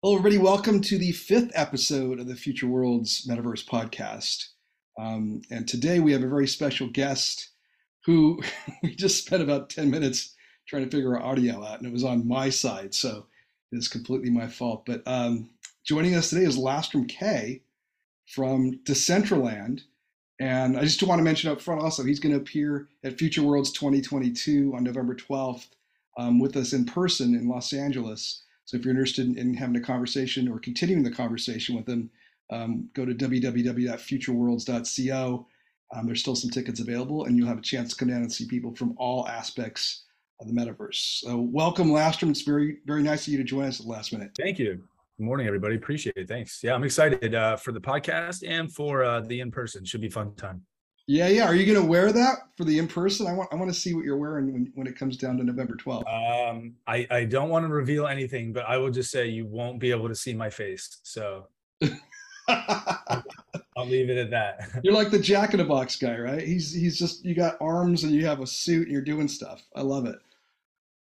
Hello, everybody. Welcome to the fifth episode of the Future Worlds Metaverse podcast. Um, and today we have a very special guest who we just spent about 10 minutes trying to figure our audio out, and it was on my side, so it's completely my fault. But um, joining us today is Lastraum K from Decentraland. And I just want to mention up front also, he's going to appear at Future Worlds 2022 on November 12th um, with us in person in Los Angeles. So if you're interested in, in having a conversation or continuing the conversation with them, um, go to www.futureworlds.co. Um, there's still some tickets available, and you'll have a chance to come down and see people from all aspects of the metaverse. So welcome, Lastraum. It's very, very nice of you to join us at the last minute. Thank you. Good morning, everybody. Appreciate it. Thanks. Yeah, I'm excited uh, for the podcast and for uh, the in person. Should be fun time. Yeah, yeah. Are you going to wear that for the in person? I want I want to see what you're wearing when, when it comes down to November 12th. Um, I I don't want to reveal anything, but I will just say you won't be able to see my face. So I'll leave it at that. You're like the Jack in the Box guy, right? He's he's just you got arms and you have a suit and you're doing stuff. I love it.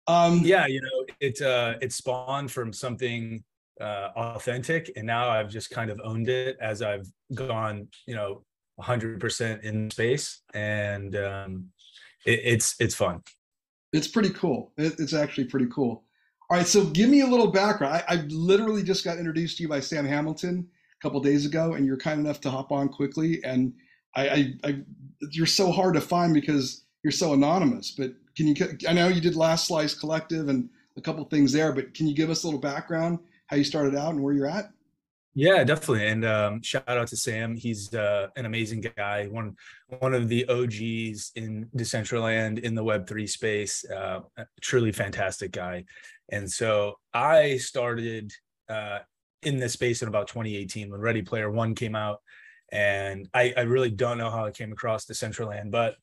Um, yeah, you know, it uh, it spawned from something uh, authentic, and now I've just kind of owned it as I've gone, you know, 100% in space and um, it, it's it's fun. It's pretty cool. It, it's actually pretty cool. All right so give me a little background. I, I literally just got introduced to you by sam hamilton a couple days ago and you're kind enough to hop on quickly and I, I, I you're so hard to find because you're so anonymous but can you i know you did last slice collective and a couple things there but can you give us a little background how you started out and where you're at yeah, definitely. And um, shout out to Sam. He's uh, an amazing guy. One one of the OGs in Decentraland in the Web three space. Uh, truly fantastic guy. And so I started uh, in this space in about 2018 when Ready Player One came out, and I, I really don't know how I came across Decentraland, but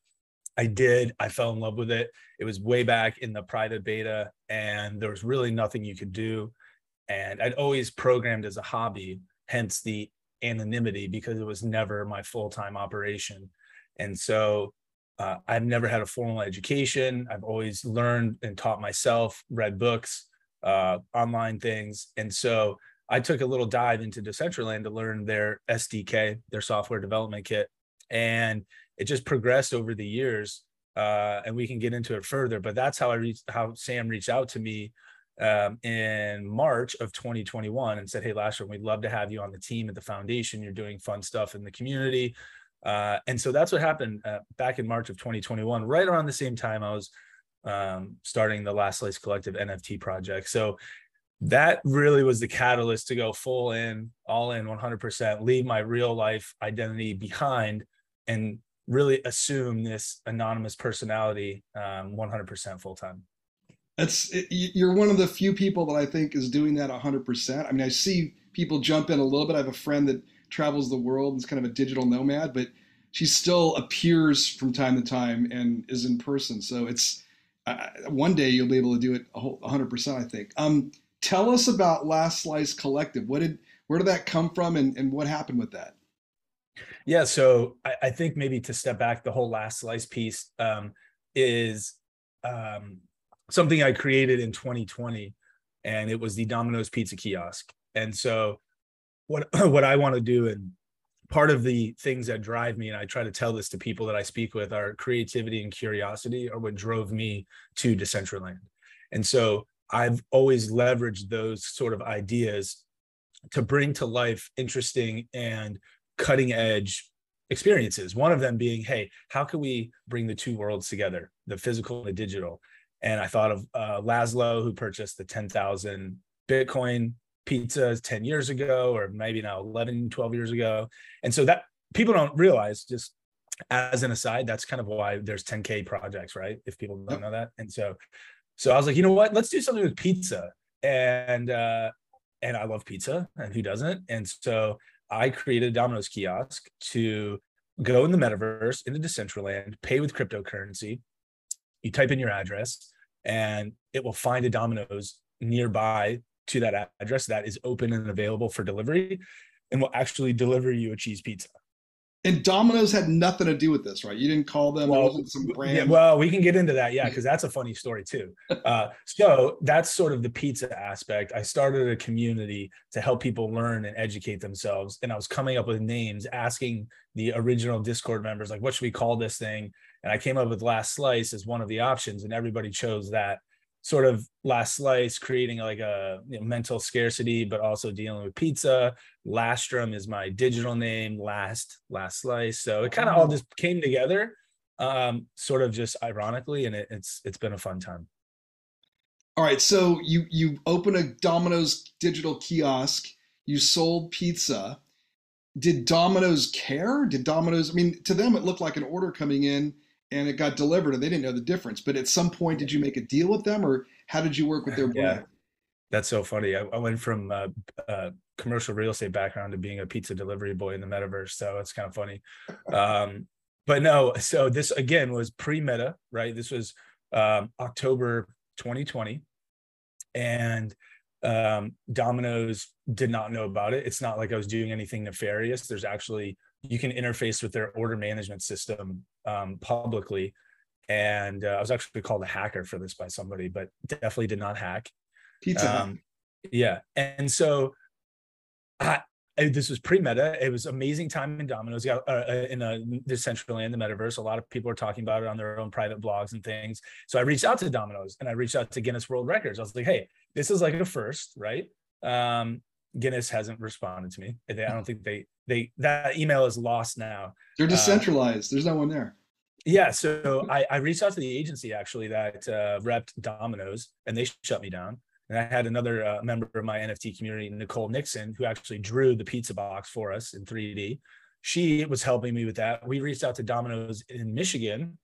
I did. I fell in love with it. It was way back in the private beta, and there was really nothing you could do and I'd always programmed as a hobby, hence the anonymity because it was never my full time operation. And so uh, I've never had a formal education. I've always learned and taught myself, read books, uh, online things. And so I took a little dive into Decentraland to learn their SDK, their software development kit. And it just progressed over the years. Uh, and we can get into it further, but that's how I reached, how Sam reached out to me um, in March of 2021 and said, Hey, Lastraum, we'd love to have you on the team at the foundation. You're doing fun stuff in the community. Uh, and so that's what happened uh, back in March of 2021, right around the same time I was um, starting the Last Slice Collective NFT project. So that really was the catalyst to go full in, all in 100%, leave my real life identity behind and really assume this anonymous personality um, 100% full time. That's you're one of the few people that I think is doing that 100%. I mean, I see people jump in a little bit. I have a friend that travels the world and is kind of a digital nomad, but she still appears from time to time and is in person. So it's uh, one day you'll be able to do it a whole 100%. I think. Um, tell us about Last Slice Collective. What did where did that come from, and, and what happened with that? Yeah, so I, I think maybe to step back, the whole Last Slice piece um, is um, something I created in 2020, and it was the Domino's Pizza kiosk. And so, what what I want to do, and part of the things that drive me, and I try to tell this to people that I speak with, are creativity and curiosity are what drove me to Decentraland. And so, I've always leveraged those sort of ideas to bring to life interesting and cutting edge experiences. One of them being, hey, how can we bring the two worlds together, the physical and the digital? And I thought of uh, Laszlo, who purchased the 10,000 Bitcoin pizzas 10 years ago, or maybe now 11, 12 years ago. And so that people don't realize, just as an aside, that's kind of why there's 10K projects, right? If people don't know that. And so, so I was like, you know what? Let's do something with pizza. And, uh, and I love pizza, and who doesn't? And so I created a Domino's kiosk to go in the metaverse, into Decentraland, pay with cryptocurrency, you type in your address and it will find a Domino's nearby to that address that is open and available for delivery and will actually deliver you a cheese pizza. And Domino's had nothing to do with this, right? You didn't call them. Well, wasn't some brand. Yeah, well, we can get into that, yeah, because that's a funny story too. Uh, so that's sort of the pizza aspect. I started a community to help people learn and educate themselves, and I was coming up with names, asking the original Discord members, like, what should we call this thing? And I came up with Last Slice as one of the options, and everybody chose that sort of last slice creating like a you know, mental scarcity but also dealing with pizza. Lastraum is my digital name last last slice. So it kind of all just came together um sort of just ironically and it, it's it's been a fun time. All right so you you open a domino's digital kiosk you sold pizza. Did domino's care? Did domino's i mean to them it looked like an order coming in and it got delivered and they didn't know the difference. But at some point, did you make a deal with them or how did you work with their brand? Yeah. That's so funny. I, I went from a, a, commercial real estate background to being a pizza delivery boy in the metaverse. So it's kind of funny. Um, but no, so this again was pre meta, right? This was um, October 2020. And um, Domino's did not know about it. It's not like I was doing anything nefarious. There's actually you can interface with their order management system um, publicly. And uh, I was actually called a hacker for this by somebody, but definitely did not hack. Pizza. Um, yeah. And so I, this was pre-meta. It was amazing time in Domino's uh, uh, in a, Decentraland, the metaverse. A lot of people are talking about it on their own private blogs and things. So I reached out to Domino's and I reached out to Guinness World Records. I was like, hey, this is like a first, right? Um, Guinness hasn't responded to me. I don't think they they that email is lost now. They're uh, decentralized. Uh, There's no one there. Yeah, so I, I reached out to the agency actually that uh, repped Domino's, and they shut me down. And I had another uh, member of my NFT community, Nicole Nixon, who actually drew the pizza box for us in 3D. She was helping me with that. We reached out to Domino's in Michigan,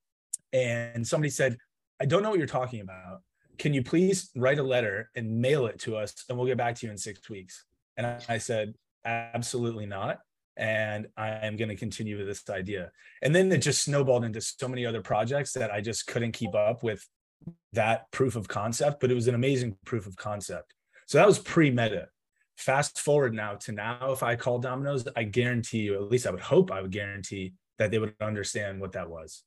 and somebody said, "I don't know what you're talking about. Can you please write a letter and mail it to us, and we'll get back to you in six weeks?" And I said, absolutely not. And I am going to continue with this idea. And then it just snowballed into so many other projects that I just couldn't keep up with that proof of concept, but it was an amazing proof of concept. So that was pre meta. Fast forward now to now, if I call Domino's, I guarantee you, at least I would hope I would guarantee that they would understand what that was.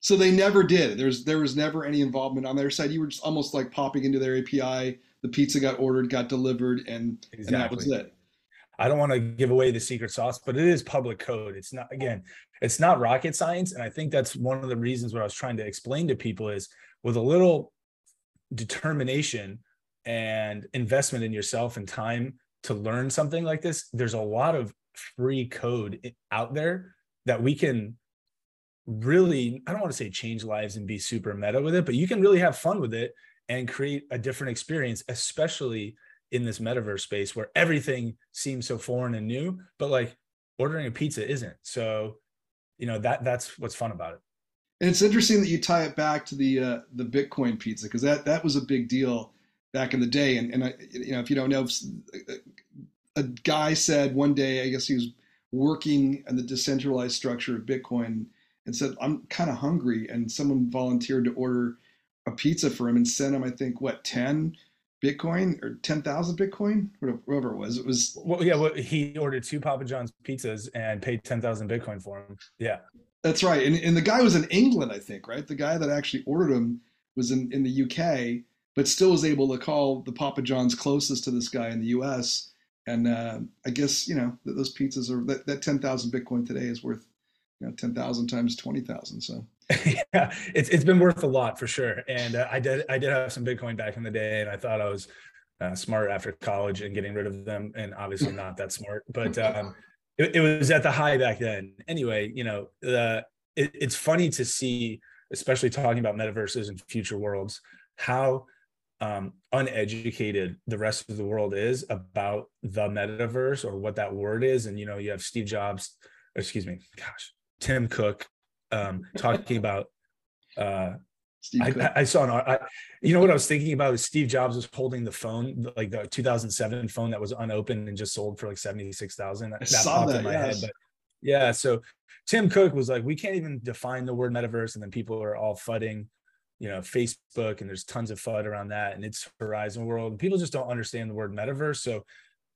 So they never did. There's there was never any involvement on their side. You were just almost like popping into their API the pizza got ordered, got delivered, and, exactly. and that was it. I don't want to give away the secret sauce, but it is public code. It's not again, it's not rocket science. And I think that's one of the reasons what I was trying to explain to people is with a little determination and investment in yourself and time to learn something like this, there's a lot of free code out there that we can really, I don't want to say change lives and be super meta with it, but you can really have fun with it and create a different experience, especially in this metaverse space where everything seems so foreign and new, but like ordering a pizza isn't. So, you know, that that's what's fun about it. And it's interesting that you tie it back to the uh, the Bitcoin pizza because that that was a big deal back in the day. And and I, you know, if you don't know, a guy said one day, I guess he was working in the decentralized structure of Bitcoin and said, "I'm kind of hungry," and someone volunteered to order a pizza for him and sent him, I think, what, 10 Bitcoin or 10,000 Bitcoin, whatever it was. It was. Well, yeah, well, he ordered two Papa John's pizzas and paid 10,000 Bitcoin for them. Yeah. That's right. And, and the guy was in England, I think, right? The guy that actually ordered them was in, in the UK, but still was able to call the Papa John's closest to this guy in the US. And uh, I guess, you know, those pizzas are that, that 10,000 Bitcoin today is worth, you know, 10,000 times 20,000. So yeah, it's it's been worth a lot for sure. And uh, I did I did have some Bitcoin back in the day, and I thought I was uh, smart after college and getting rid of them, and obviously not that smart. But um, it, it, was at the high back then. Anyway, you know, the it, it's funny to see, especially talking about metaverses and future worlds, how um, uneducated the rest of the world is about the metaverse or what that word is. And you know, you have Steve Jobs, excuse me, gosh, Tim Cook um, talking about. Uh, I, I, saw an. I, you know what I was thinking about is Steve Jobs was holding the phone, like the 2007 phone that was unopened and just sold for like 76,000. That, that popped that, in my yes. head, but yeah. So Tim Cook was like, we can't even define the word metaverse, and then people are all fudding, you know, Facebook, and there's tons of FUD around that, and it's Horizon World. People just don't understand the word metaverse. So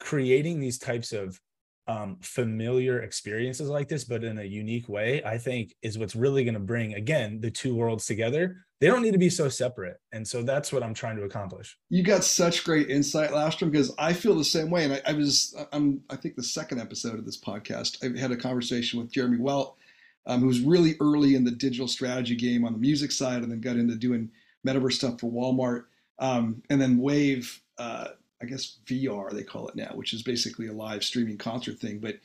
creating these types of um, familiar experiences like this, but in a unique way, I think is what's really going to bring again the two worlds together. They don't need to be so separate, and so that's what I'm trying to accomplish. You got such great insight, Lastraum, because I feel the same way. And I, I, was, I'm, I think the second episode of this podcast, I had a conversation with Jeremy Welt, um, who was really early in the digital strategy game on the music side, and then got into doing metaverse stuff for Walmart, um, and then Wave. Uh, I guess VR they call it now, which is basically a live streaming concert thing. But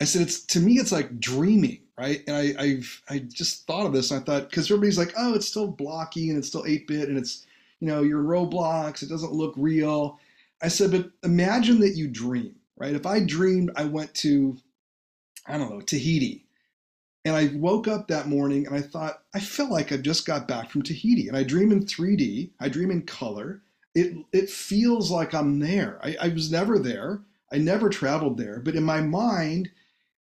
I said it's to me it's like dreaming, right? And I I've I just thought of this and I thought because everybody's like, oh, it's still blocky and it's still 8-bit and it's you know you're in Roblox, it doesn't look real. I said, but imagine that you dream, right? If I dreamed I went to I don't know Tahiti. And I woke up that morning and I thought, I feel like I just got back from Tahiti. And I dream in 3D, I dream in color, it it feels like I'm there. I, I was never there. I never traveled there, but in my mind,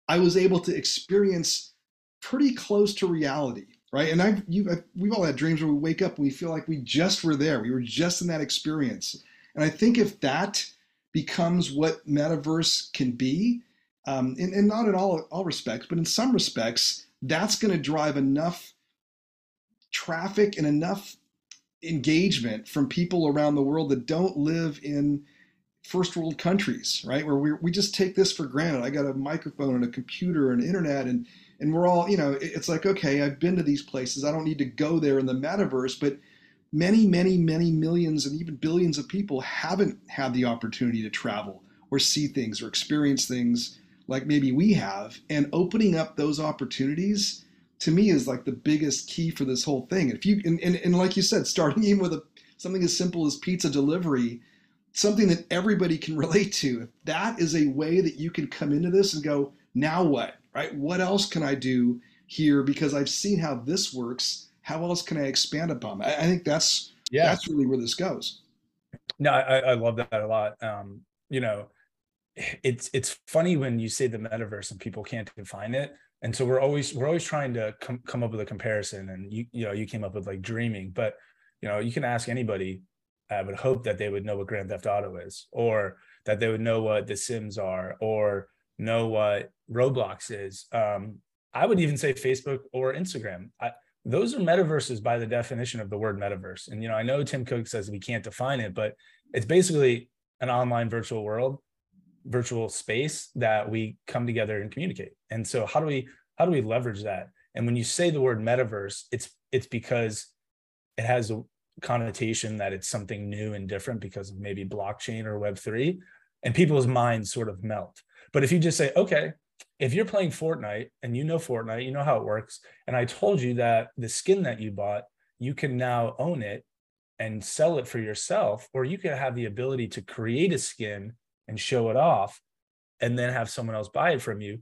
I was able to experience pretty close to reality, right? And I've you we've all had dreams where we wake up and we feel like we just were there. We were just in that experience. And I think if that becomes what metaverse can be, um, and, and not in all all respects, but in some respects, that's going to drive enough traffic and enough engagement from people around the world that don't live in first world countries, right? Where we we just take this for granted. I got a microphone and a computer and internet and and we're all, you know, it's like, okay, I've been to these places. I don't need to go there in the metaverse, but many, many, many millions and even billions of people haven't had the opportunity to travel or see things or experience things like maybe we have. And opening up those opportunities to me is like the biggest key for this whole thing. If you and, and, and like you said, starting even with a something as simple as pizza delivery, something that everybody can relate to. If that is a way that you can come into this and go, now what? Right? What else can I do here? Because I've seen how this works. How else can I expand upon that? I, I think that's yeah. that's really where this goes. No, I, I love that a lot. Um, you know, it's it's funny when you say the metaverse and people can't define it and so we're always we're always trying to com- come up with a comparison and you you know you came up with like dreaming but you know you can ask anybody i would hope that they would know what grand theft auto is or that they would know what the sims are or know what roblox is. Um, i would even say facebook or instagram. I, those are metaverses by the definition of the word metaverse. And you know i know tim cook says we can't define it but it's basically an online virtual world virtual space that we come together and communicate. And so how do we how do we leverage that? And when you say the word metaverse, it's it's because it has a connotation that it's something new and different because of maybe blockchain or web3 and people's minds sort of melt. But if you just say, okay, if you're playing Fortnite and you know Fortnite, you know how it works, and I told you that the skin that you bought, you can now own it and sell it for yourself, or you can have the ability to create a skin and show it off and then have someone else buy it from you,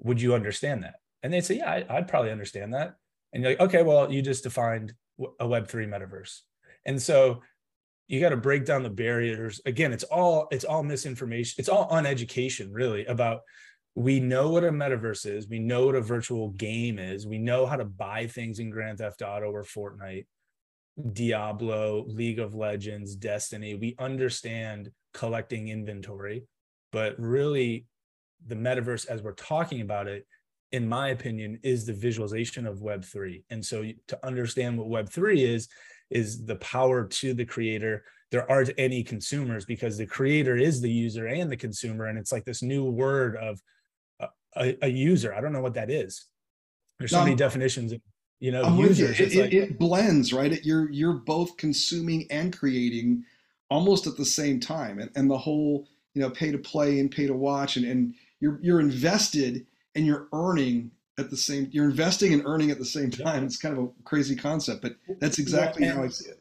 would you understand that? And they'd say, yeah, I, would probably understand that. And you're like, okay, well, you just defined a Web3 metaverse. And so you got to break down the barriers. Again, it's all, it's all misinformation. It's all uneducation really about we know what a metaverse is. We know what a virtual game is. We know how to buy things in Grand Theft Auto or Fortnite, Diablo, League of Legends, Destiny. We understand collecting inventory, but really the metaverse as we're talking about it in my opinion is the visualization of web3 and so to understand what web3 is is the power to the creator. There aren't any consumers because the creator is the user and the consumer and it's like this new word of a, a user. I don't know what that is. There's so no, many definitions you know I'm users. You. It, like, it, blends right? It, you're you're both consuming and creating almost at the same time. And, and the whole, you know, pay to play and pay to watch and, and you're you're invested and you're earning at the same you're investing and earning at the same time. It's kind of a crazy concept, but that's exactly yeah, how I see it.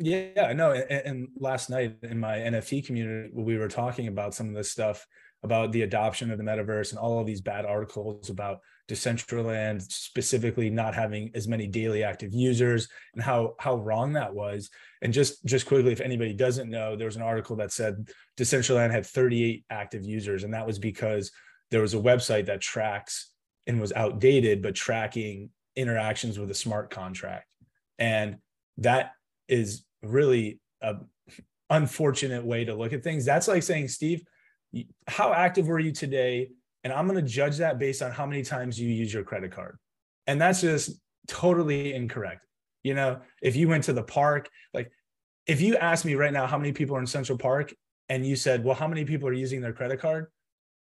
Yeah, no, and, and last night in my NFT community, we were talking about some of this stuff about the adoption of the metaverse and all of these bad articles about Decentraland specifically not having as many daily active users and how how wrong that was. And just just quickly, if anybody doesn't know, there was an article that said Decentraland had 38 active users, and that was because there was a website that tracks and was outdated, but tracking interactions with a smart contract. And that is really a unfortunate way to look at things. That's like saying, Steve, how active were you today? And I'm going to judge that based on how many times you use your credit card. And that's just totally incorrect. You know, if you went to the park, like if you ask me right now how many people are in Central Park and you said, well, how many people are using their credit card?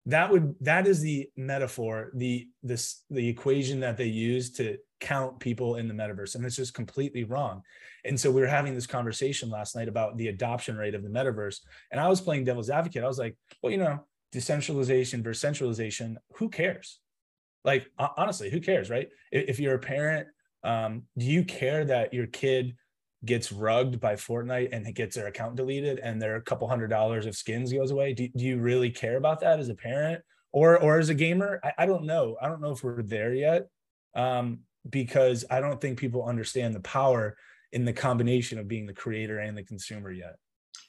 That would that is the metaphor, the this the equation that they use to count people in the metaverse. And it's just completely wrong. And so we were having this conversation last night about the adoption rate of the metaverse. And I was playing devil's advocate. I was like, well, you know, decentralization versus centralization, who cares? Like honestly, who cares, right? If you're a parent, um, do you care that your kid gets rugged by Fortnite and it gets their account deleted and their couple hundred dollars of skins goes away? Do, do you really care about that as a parent or or as a gamer? I, I don't know. I don't know if we're there yet. Um, because I don't think people understand the power in the combination of being the creator and the consumer yet.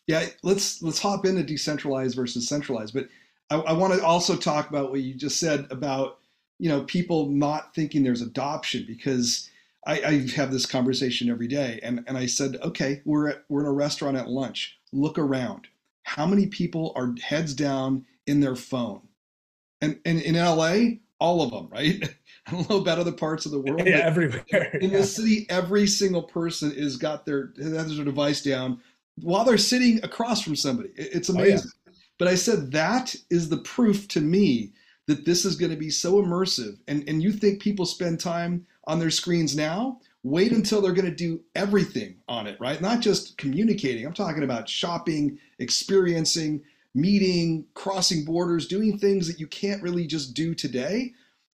Yeah, let's let's hop into decentralized versus centralized. But I, I want to also talk about what you just said about you know people not thinking there's adoption because I, I have this conversation every day, and and I said, okay, we're at we're in a restaurant at lunch. Look around. How many people are heads down in their phone? And and in LA, all of them, right? I don't know about other parts of the world. Yeah, everywhere. In yeah. the city, every single person is got their has their device down while they're sitting across from somebody. It's amazing. Oh, yeah. But I said that is the proof to me that this is going to be so immersive. And and you think people spend time on their screens now? Wait until they're going to do everything on it, right? Not just communicating. I'm talking about shopping, experiencing, meeting, crossing borders, doing things that you can't really just do today.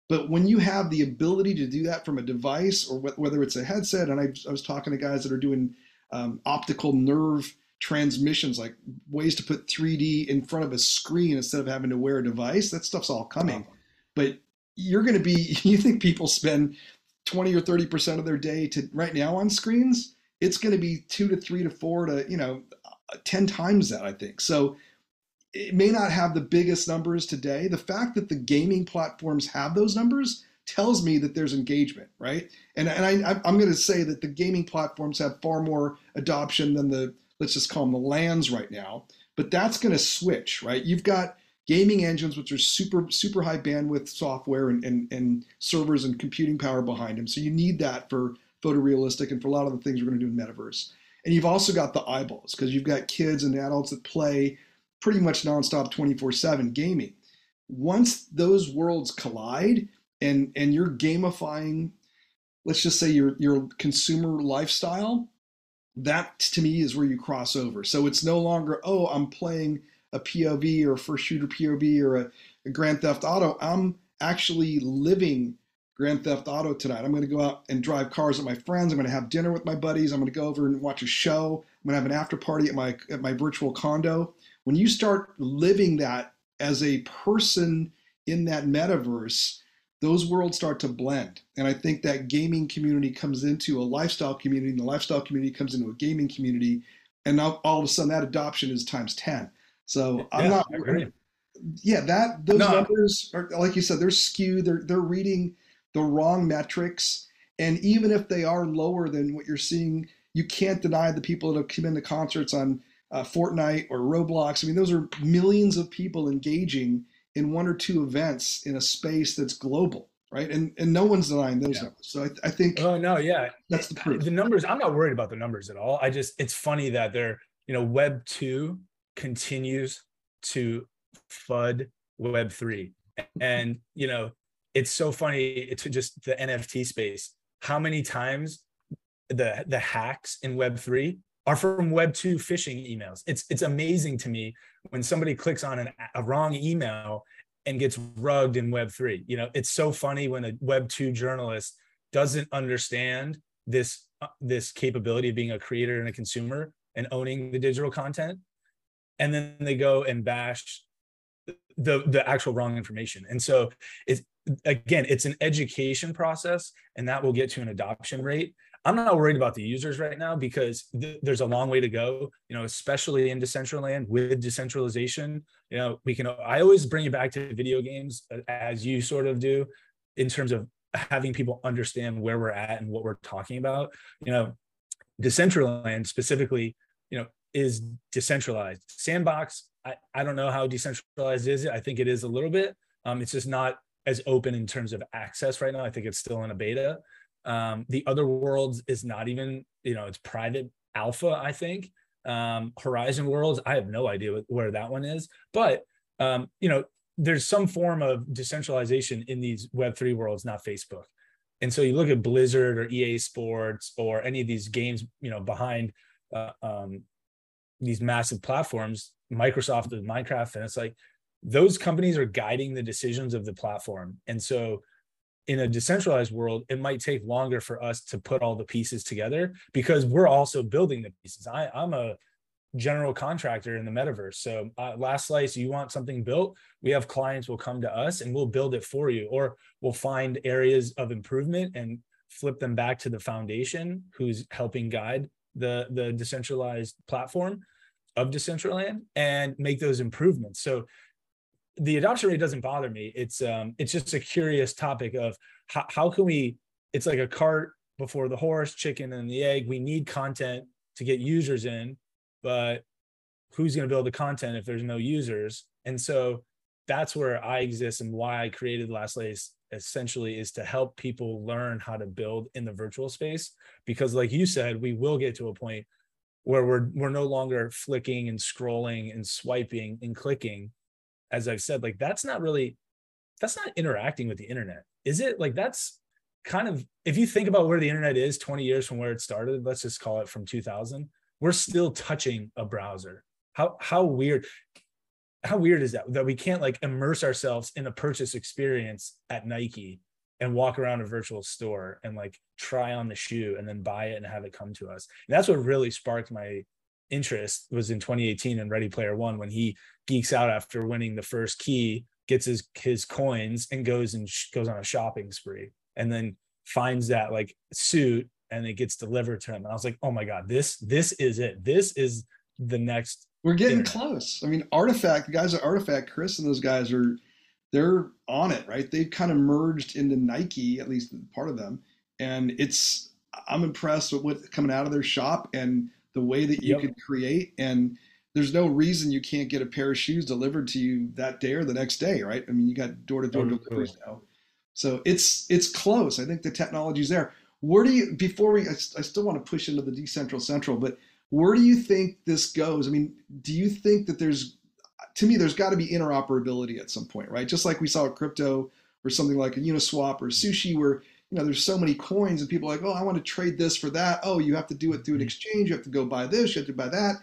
But when you have the ability to do that from a device or whether it's a headset, and I, I was talking to guys that are doing um, optical nerve transmissions, like ways to put 3D in front of a screen instead of having to wear a device, that stuff's all coming. But you're going to be, you think people spend 20 or 30% of their day to right now on screens? It's going to be two to three to four to, you know, uh, 10 times that, I think. So it may not have the biggest numbers today. The fact that the gaming platforms have those numbers tells me that there's engagement, right? And and I, I'm going to say that the gaming platforms have far more adoption than the let's just call them the lands right now. But that's going to switch, right? You've got gaming engines which are super super high bandwidth software and, and, and servers and computing power behind them. So you need that for photorealistic and for a lot of the things we're going to do in metaverse. And you've also got the eyeballs because you've got kids and adults that play pretty much nonstop 24/7 gaming. Once those worlds collide and and you're gamifying let's just say your your consumer lifestyle, that to me is where you cross over. So it's no longer, oh, I'm playing a POV or a first shooter POV or a, a Grand Theft Auto. I'm actually living Grand Theft Auto tonight. I'm going to go out and drive cars with my friends. I'm going to have dinner with my buddies. I'm going to go over and watch a show. I'm going to have an after party at my at my virtual condo when you start living that as a person in that metaverse, those worlds start to blend. And I think that gaming community comes into a lifestyle community, and the lifestyle community comes into a gaming community, and now all of a sudden that adoption is times 10. So I'm not yeah, that those no. numbers are like you said, they're skewed, they're they're reading the wrong metrics. And even if they are lower than what you're seeing, you can't deny the people that have come into concerts on uh, Fortnite or Roblox. I mean, those are millions of people engaging in one or two events in a space that's global, right? And and no one's denying those yeah. numbers. So I, I, think. Oh no, yeah, that's the proof. The numbers. I'm not worried about the numbers at all. I just it's funny that they're you know Web two continues to fud Web three, and you know it's so funny. It's just the NFT space. How many times the the hacks in Web three are from Web two phishing emails. It's it's amazing to me when somebody clicks on an, a wrong email and gets rugged in Web three. You know, it's so funny when a Web two journalist doesn't understand this uh, this capability of being a creator and a consumer and owning the digital content, and then they go and bash the the actual wrong information. And so it's again, it's an education process, and that will get to an adoption rate. I'm not worried about the users right now because th- there's a long way to go, you know, especially in Decentraland with decentralization. You know, we can, I always bring it back to video games uh, as you sort of do in terms of having people understand where we're at and what we're talking about. You know, Decentraland specifically, you know, is decentralized. Sandbox, I, I don't know how decentralized is it. I think it is a little bit. Um, it's just not as open in terms of access right now. I think it's still in a beta. Um, the other worlds is not even, you know, it's private alpha, I think. Um, Horizon Worlds, I have no idea where that one is, but um, you know, there's some form of decentralization in these Web3 worlds, not Facebook. And so you look at Blizzard or EA Sports or any of these games, you know, behind uh, um, these massive platforms, Microsoft with Minecraft, and it's like those companies are guiding the decisions of the platform. And so in a decentralized world, it might take longer for us to put all the pieces together because we're also building the pieces. I, I'm a general contractor in the metaverse. So uh, last slice, you want something built, we have clients will come to us and we'll build it for you, or we'll find areas of improvement and flip them back to the foundation who's helping guide the, the decentralized platform of Decentraland and make those improvements. So the adoption rate doesn't bother me. It's um it's just a curious topic of how, how can we it's like a cart before the horse, chicken and the egg. We need content to get users in, but who's going to build the content if there's no users? And so that's where I exist and why I created Last Slice essentially is to help people learn how to build in the virtual space because like you said, we will get to a point where we're we're no longer flicking and scrolling and swiping and clicking. As i've said like that's not really that's not interacting with the internet is it? Like that's kind of if you think about where the internet is 20 years from where it started let's just call it from 2000 we're still touching a browser. How how weird how weird is that that we can't like immerse ourselves in a purchase experience at nike and walk around a virtual store and like try on the shoe and then buy it and have it come to us. And that's what really sparked my interest was in 2018 in Ready Player One when he geeks out after winning the first key, gets his his coins and goes and sh- goes on a shopping spree, and then finds that like suit and it gets delivered to him. And I was like, oh my god, this this is it. This is the next. We're getting internet. close. I mean, Artifact, the guys at Artifact, Chris and those guys are they're on it, right? They've kind of merged into Nike, at least part of them, and it's I'm impressed with what's coming out of their shop and the way that you yep. can create. And there's no reason you can't get a pair of shoes delivered to you that day or the next day, right? I mean, you got door to oh, door deliveries now, so it's it's close. I think the technology's there. Where do you before we? I, I still want to push into the decentral central, but where do you think this goes? I mean, do you think that there's to me, there's got to be interoperability at some point, right? Just like we saw crypto or something like a Uniswap or sushi, where you know there's so many coins and people are like, oh, I want to trade this for that. Oh, you have to do it through an mm-hmm. exchange. You have to go buy this. You have to buy that.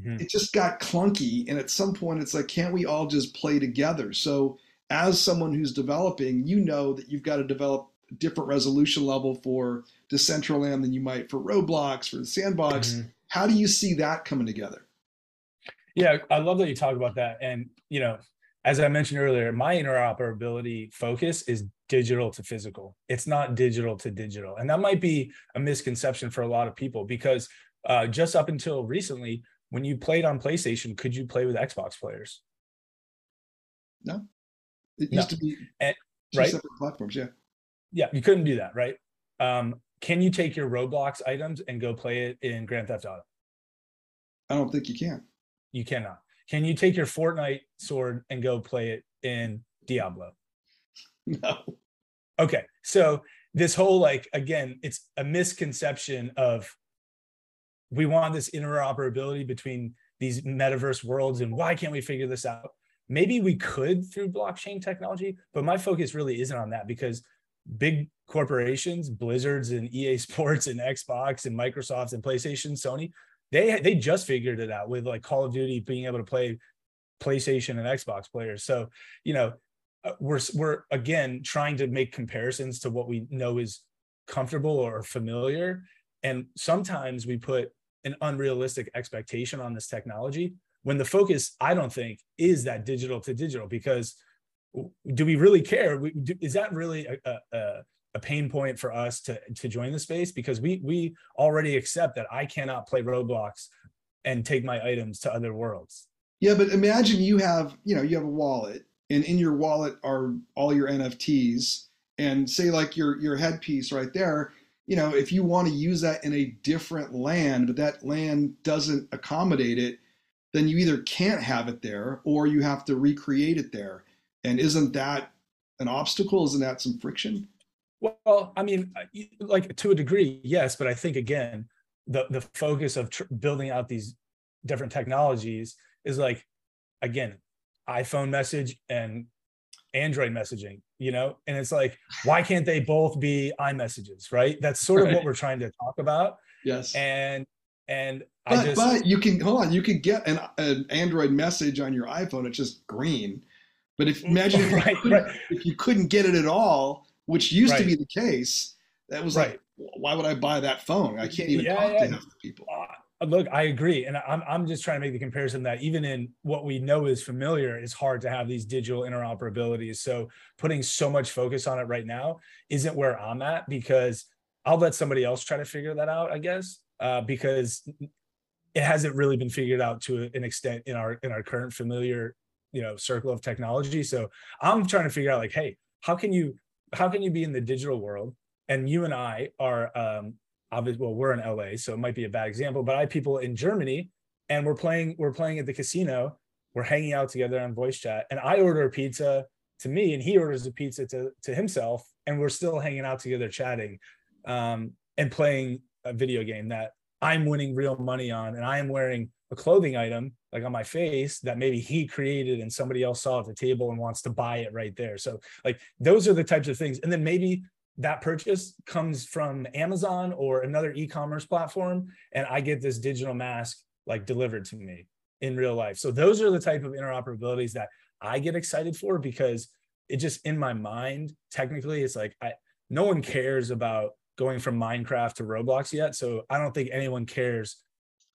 Mm-hmm. It just got clunky, and at some point, it's like, can't we all just play together? So, as someone who's developing, you know that you've got to develop a different resolution level for Decentraland than you might for Roblox, for the Sandbox. Mm-hmm. How do you see that coming together? Yeah, I love that you talk about that. And, you know, as I mentioned earlier, my interoperability focus is digital to physical. It's not digital to digital. And that might be a misconception for a lot of people because uh, just up until recently, when you played on PlayStation, could you play with Xbox players? No. It used no. to be and, right? separate platforms, yeah. Yeah, you couldn't do that, right? Um, can you take your Roblox items and go play it in Grand Theft Auto? I don't think you can. You cannot. Can you take your Fortnite sword and go play it in Diablo? No. Okay. So this whole like again, it's a misconception of we want this interoperability between these metaverse worlds and why can't we figure this out? Maybe we could through blockchain technology, but my focus really isn't on that because big corporations, Blizzards and EA Sports and Xbox and Microsoft and PlayStation, Sony, they they just figured it out with like Call of Duty being able to play PlayStation and Xbox players. So you know uh, we're we're again trying to make comparisons to what we know is comfortable or familiar, and sometimes we put an unrealistic expectation on this technology when the focus I don't think is that digital to digital because do we really care? is that really a, a, a pain point for us to to join the space because we we already accept that I cannot play Roblox and take my items to other worlds. Yeah, but imagine you have, you know, you have a wallet and in your wallet are all your NFTs and say like your your headpiece right there, you know, if you want to use that in a different land, but that land doesn't accommodate it, then you either can't have it there or you have to recreate it there. And isn't that an obstacle? Isn't that some friction? Well, I mean, uh, like to a degree, yes, but I think again, the the focus of tr- building out these different technologies is like, again, iPhone message and Android messaging, you know, and it's like, why can't they both be iMessages, right? That's sort of right. what we're trying to talk about. Yes. And and but, I just but you can hold on, you can get an, an Android message on your iPhone. It's just green. But if imagine if, right, you right. if you couldn't get it at all, which used to be the case, that was like, why would I buy that phone? I can't even yeah, talk yeah. to half the people. Uh, look, I agree, and I'm I'm just trying to make the comparison that even in what we know is familiar, it's hard to have these digital interoperabilities. So putting so much focus on it right now isn't where I'm at because I'll let somebody else try to figure that out, I guess, uh, because it hasn't really been figured out to an extent in our in our current familiar you know circle of technology. So I'm trying to figure out like, hey, how can you how can you be in the digital world? And you and I are um, obviously well we're in LA so it might be a bad example but I have people in Germany and we're playing we're playing at the casino. We're hanging out together on voice chat and I order a pizza to me and he orders a pizza to to himself and we're still hanging out together chatting um, and playing a video game that I'm winning real money on and I am wearing a clothing item like on my face that maybe he created and somebody else saw at the table and wants to buy it right there. So like those are the types of things. And then maybe that purchase comes from Amazon or another e-commerce platform and I get this digital mask like delivered to me in real life. So those are the type of interoperabilities that I get excited for because it just in my mind technically it's like I no one cares about going from Minecraft to Roblox yet. So I don't think anyone cares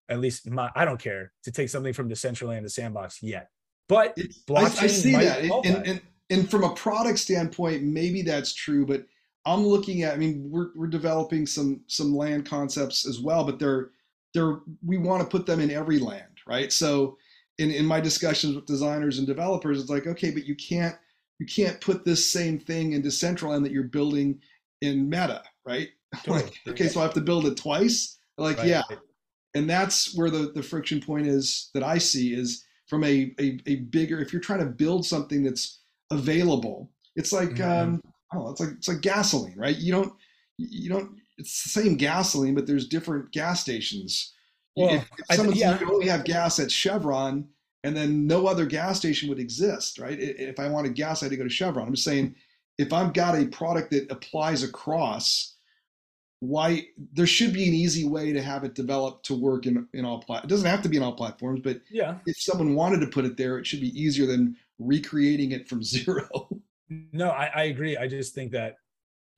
at least my I don't care to take something from Decentraland to Sandbox yet. But blockchain I, I see that. And, and, and, and from a product standpoint, maybe that's true, but I'm looking at. I mean, we're we're developing some some land concepts as well, but they're they're we want to put them in every land, right? So in in my discussions with designers and developers, it's like okay, but you can't you can't put this same thing in Decentraland that you're building in Meta, right? Totally. like, okay, so I have to build it twice. Like, right. yeah. And that's where the, the friction point is that I see is from a, a, a bigger, if you're trying to build something that's available, it's like, mm-hmm. um, oh, it's like it's like gasoline, right? You don't you don't it's the same gasoline, but there's different gas stations. Well, if, if someone yeah. you only have gas at Chevron, and then no other gas station would exist, right? If I wanted gas, I had to go to Chevron. I'm just saying, if I've got a product that applies across, why there should be an easy way to have it developed to work in in all plat. It doesn't have to be in all platforms, but yeah, if someone wanted to put it there, it should be easier than recreating it from zero. No, I, I agree. I just think that,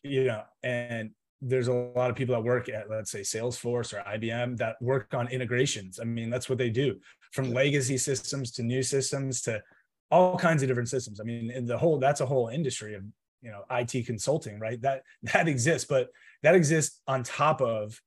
you know, and there's a lot of people that work at, let's say, Salesforce or IBM that work on integrations. I mean, that's what they do from legacy systems to new systems to all kinds of different systems. I mean, in the whole, that's a whole industry of, you know, IT consulting, right? That, that exists, but that exists on top of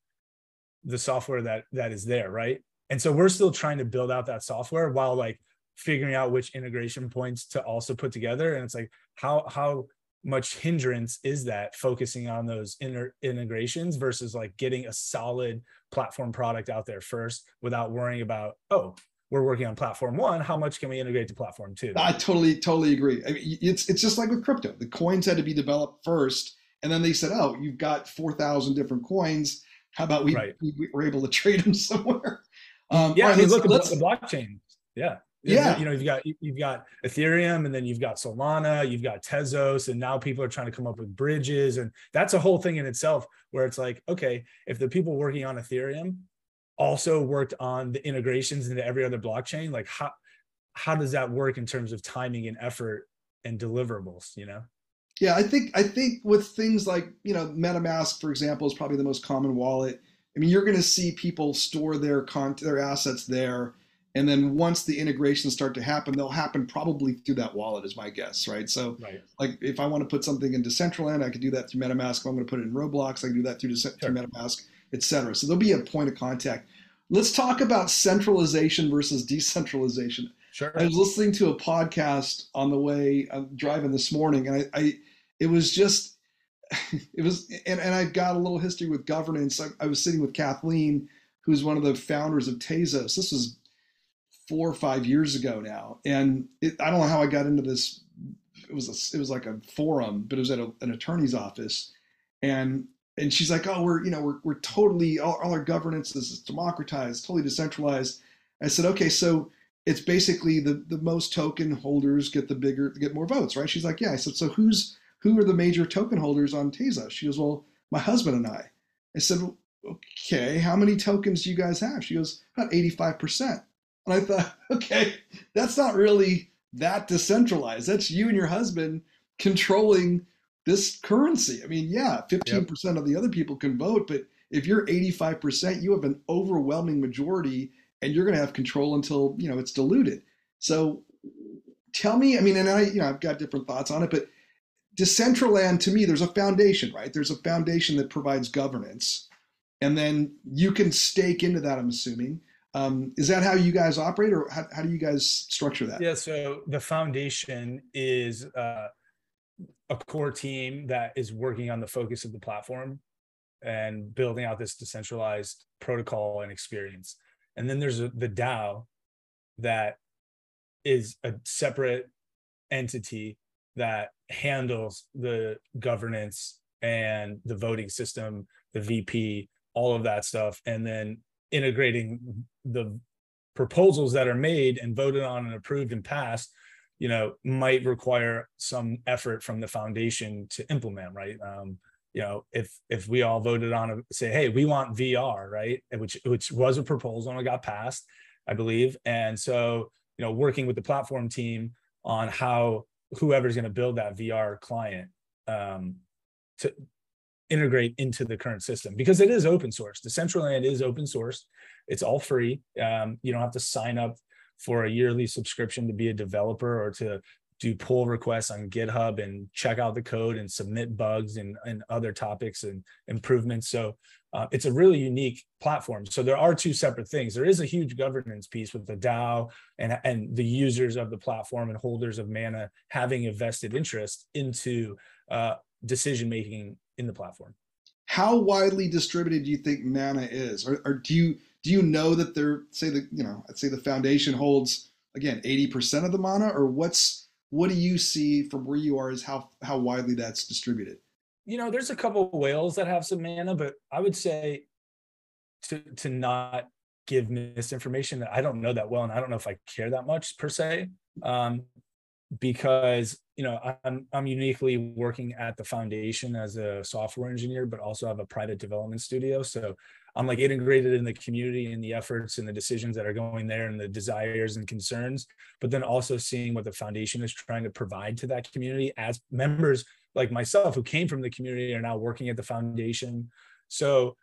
the software that, that is there, right? And so we're still trying to build out that software while like figuring out which integration points to also put together. And it's like how how much hindrance is that focusing on those inter- integrations versus like getting a solid platform product out there first without worrying about oh we're working on platform one how much can we integrate to platform two? I totally totally agree. I mean, it's it's just like with crypto. The coins had to be developed first and then they said oh you've got 4000 different coins. How about we, right. we were able to trade them somewhere? Um, yeah, I mean, look at the blockchain. Yeah. Yeah. you know you've got you've got ethereum and then you've got solana you've got tezos and now people are trying to come up with bridges. And that's a whole thing in itself where it's like okay if the people working on ethereum also worked on the integrations into every other blockchain like how how does that work in terms of timing and effort and deliverables you know yeah i think i think with things like you know metamask for example is probably the most common wallet. I mean you're going to see people store their con their assets there and then once the integrations start to happen they'll happen probably through that wallet is my guess right? So right. like if i want to put something into decentraland i could do that through metamask. If i'm going to put it in roblox i can do that through, sure. through metamask etc so there'll be a point of contact. Let's talk about centralization versus decentralization sure i was listening to a podcast on the way i'm driving this morning and i, I it was just it was, and, and I got a little history with governance. I, I was sitting with Kathleen, who's one of the founders of Tezos. This was four or five years ago now, and it, I don't know how I got into this. It was a, it was like a forum, but it was at a, an attorney's office, and and she's like, oh, we're you know we're we're totally all, all our governance is democratized, totally decentralized. I said, okay, so it's basically the the most token holders get the bigger get more votes, right? She's like, yeah. I said, so who's who are the major token holders on Tezos? She goes, well, my husband and I. I said, okay, how many tokens do you guys have? She goes, about 85%. And I thought, okay, that's not really that decentralized. That's you and your husband controlling this currency. I mean, yeah, 15% yep. of the other people can vote, but if you're 85%, you have an overwhelming majority and you're going to have control until, you know, it's diluted. So tell me, I mean, and I, you know, I've got different thoughts on it, but Decentraland to me, there's a foundation, right? There's a foundation that provides governance. And then you can stake into that, I'm assuming. Um, is that how you guys operate or how, how do you guys structure that? Yeah, so the foundation is uh, a core team that is working on the focus of the platform and building out this decentralized protocol and experience. And then there's the DAO that is a separate entity that handles the governance and the voting system, the VP, all of that stuff, and then integrating the proposals that are made and voted on and approved and passed you know might require some effort from the foundation to implement right? Um, you know if if we all voted on a say hey we want vr right which which was a proposal and it got passed i believe and so you know working with the platform team on how whoever's going to build that vr client um, to integrate into the current system because it is open source. Decentraland is open source. It's all free. Um, you don't have to sign up for a yearly subscription to be a developer or to do pull requests on GitHub and check out the code and submit bugs and, and other topics and improvements. So uh, it's a really unique platform. So there are two separate things. There is a huge governance piece with the DAO and, and the users of the platform and holders of Mana having a vested interest into uh, decision making in the platform. How widely distributed do you think Mana is, or, or do you do you know that they're say the you know I'd say the foundation holds again eighty percent of the Mana, or what's what do you see from where you are is how how widely that's distributed? You know, there's a couple whales that have some Mana, but I would say to to not give misinformation. That I don't know that well, and I don't know if I care that much per se. Um, because you know I'm I'm uniquely working at the foundation as a software engineer, but also have a private development studio. So I'm like integrated in the community and the efforts and the decisions that are going there and the desires and concerns, but then also seeing what the foundation is trying to provide to that community as members like myself who came from the community are now working at the foundation. So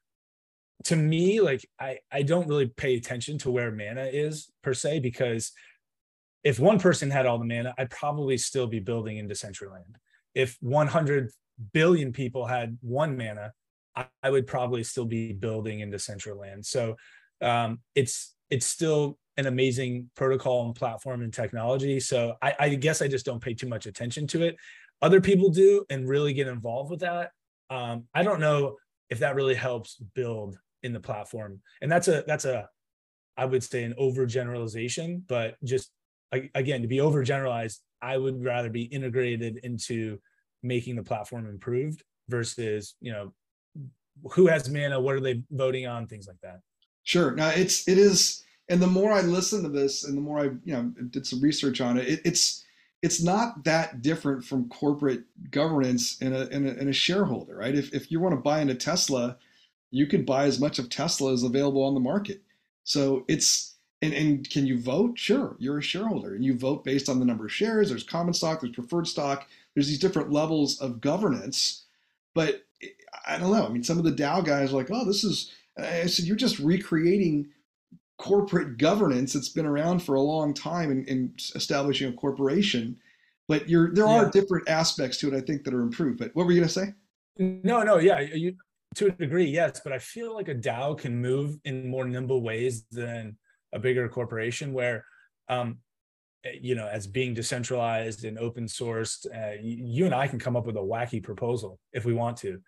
to me, like I I don't really pay attention to where mana is per se because if one person had all the mana, I'd probably still be building in Decentraland. If 100 billion people had one mana, I, would probably still be building in Decentraland. So um, it's it's still an amazing protocol and platform and technology. So I, I, guess I just don't pay too much attention to it. Other people do and really get involved with that. Um, I don't know if that really helps build in the platform. And that's a that's a I would say an overgeneralization, but just again to be overgeneralized i would rather be integrated into making the platform improved versus you know who has mana what are they voting on things like that sure now it's it is and the more i listen to this and the more i you know did some research on it, it it's it's not that different from corporate governance in a, in a, in a shareholder right if, if you want to buy into tesla you could buy as much of tesla as available on the market so it's and, and can you vote? Sure, you're a shareholder and you vote based on the number of shares. There's common stock, there's preferred stock, there's these different levels of governance. But I don't know. I mean, some of the DAO guys are like, oh, this is, I said, you're just recreating corporate governance that's been around for a long time in, in establishing a corporation. But you're, there are different aspects to it, I think, that are improved. But what were you going to say? No, no, yeah, you, to a degree, yes. But I feel like a DAO can move in more nimble ways than a bigger corporation where um, you know as being decentralized and open sourced uh, you and i can come up with a wacky proposal if we want to.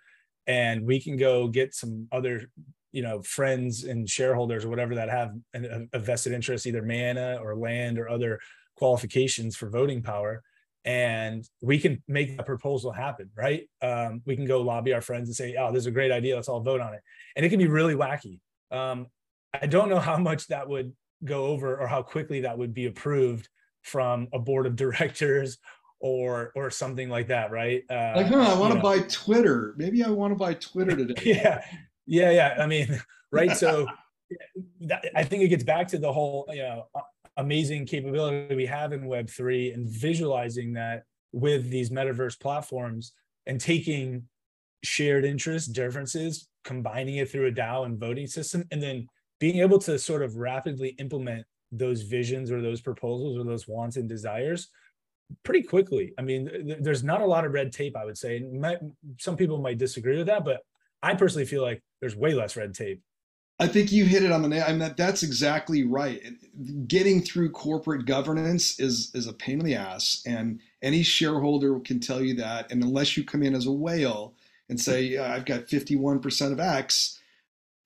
And we can go get some other you know friends and shareholders or whatever that have a, vested interest either mana or land or other qualifications for voting power. And we can make a proposal happen right? Um, we can go lobby our friends and say oh this is a great idea. Let's all vote on it. And it can be really wacky. Um, i don't know how much that would go over or how quickly that would be approved from a board of directors or or something like that right? Uh, like huh i want to buy twitter. Maybe i want to buy twitter today. Yeah. Yeah yeah. I mean right? So that, i think it gets back to the whole you know amazing capability we have in web3 and visualizing that with these metaverse platforms and taking shared interests differences combining it through a dao and voting system and then being able to sort of rapidly implement those visions or those proposals or those wants and desires pretty quickly. I mean, th- there's not a lot of red tape, I would say. Some people might disagree with that, but I personally feel like there's way less red tape. I think you hit it on the nail. I mean, that, that's exactly right. Getting through corporate governance is is a pain in the ass, and any shareholder can tell you that. And unless you come in as a whale and say, "I've got 51% of X,"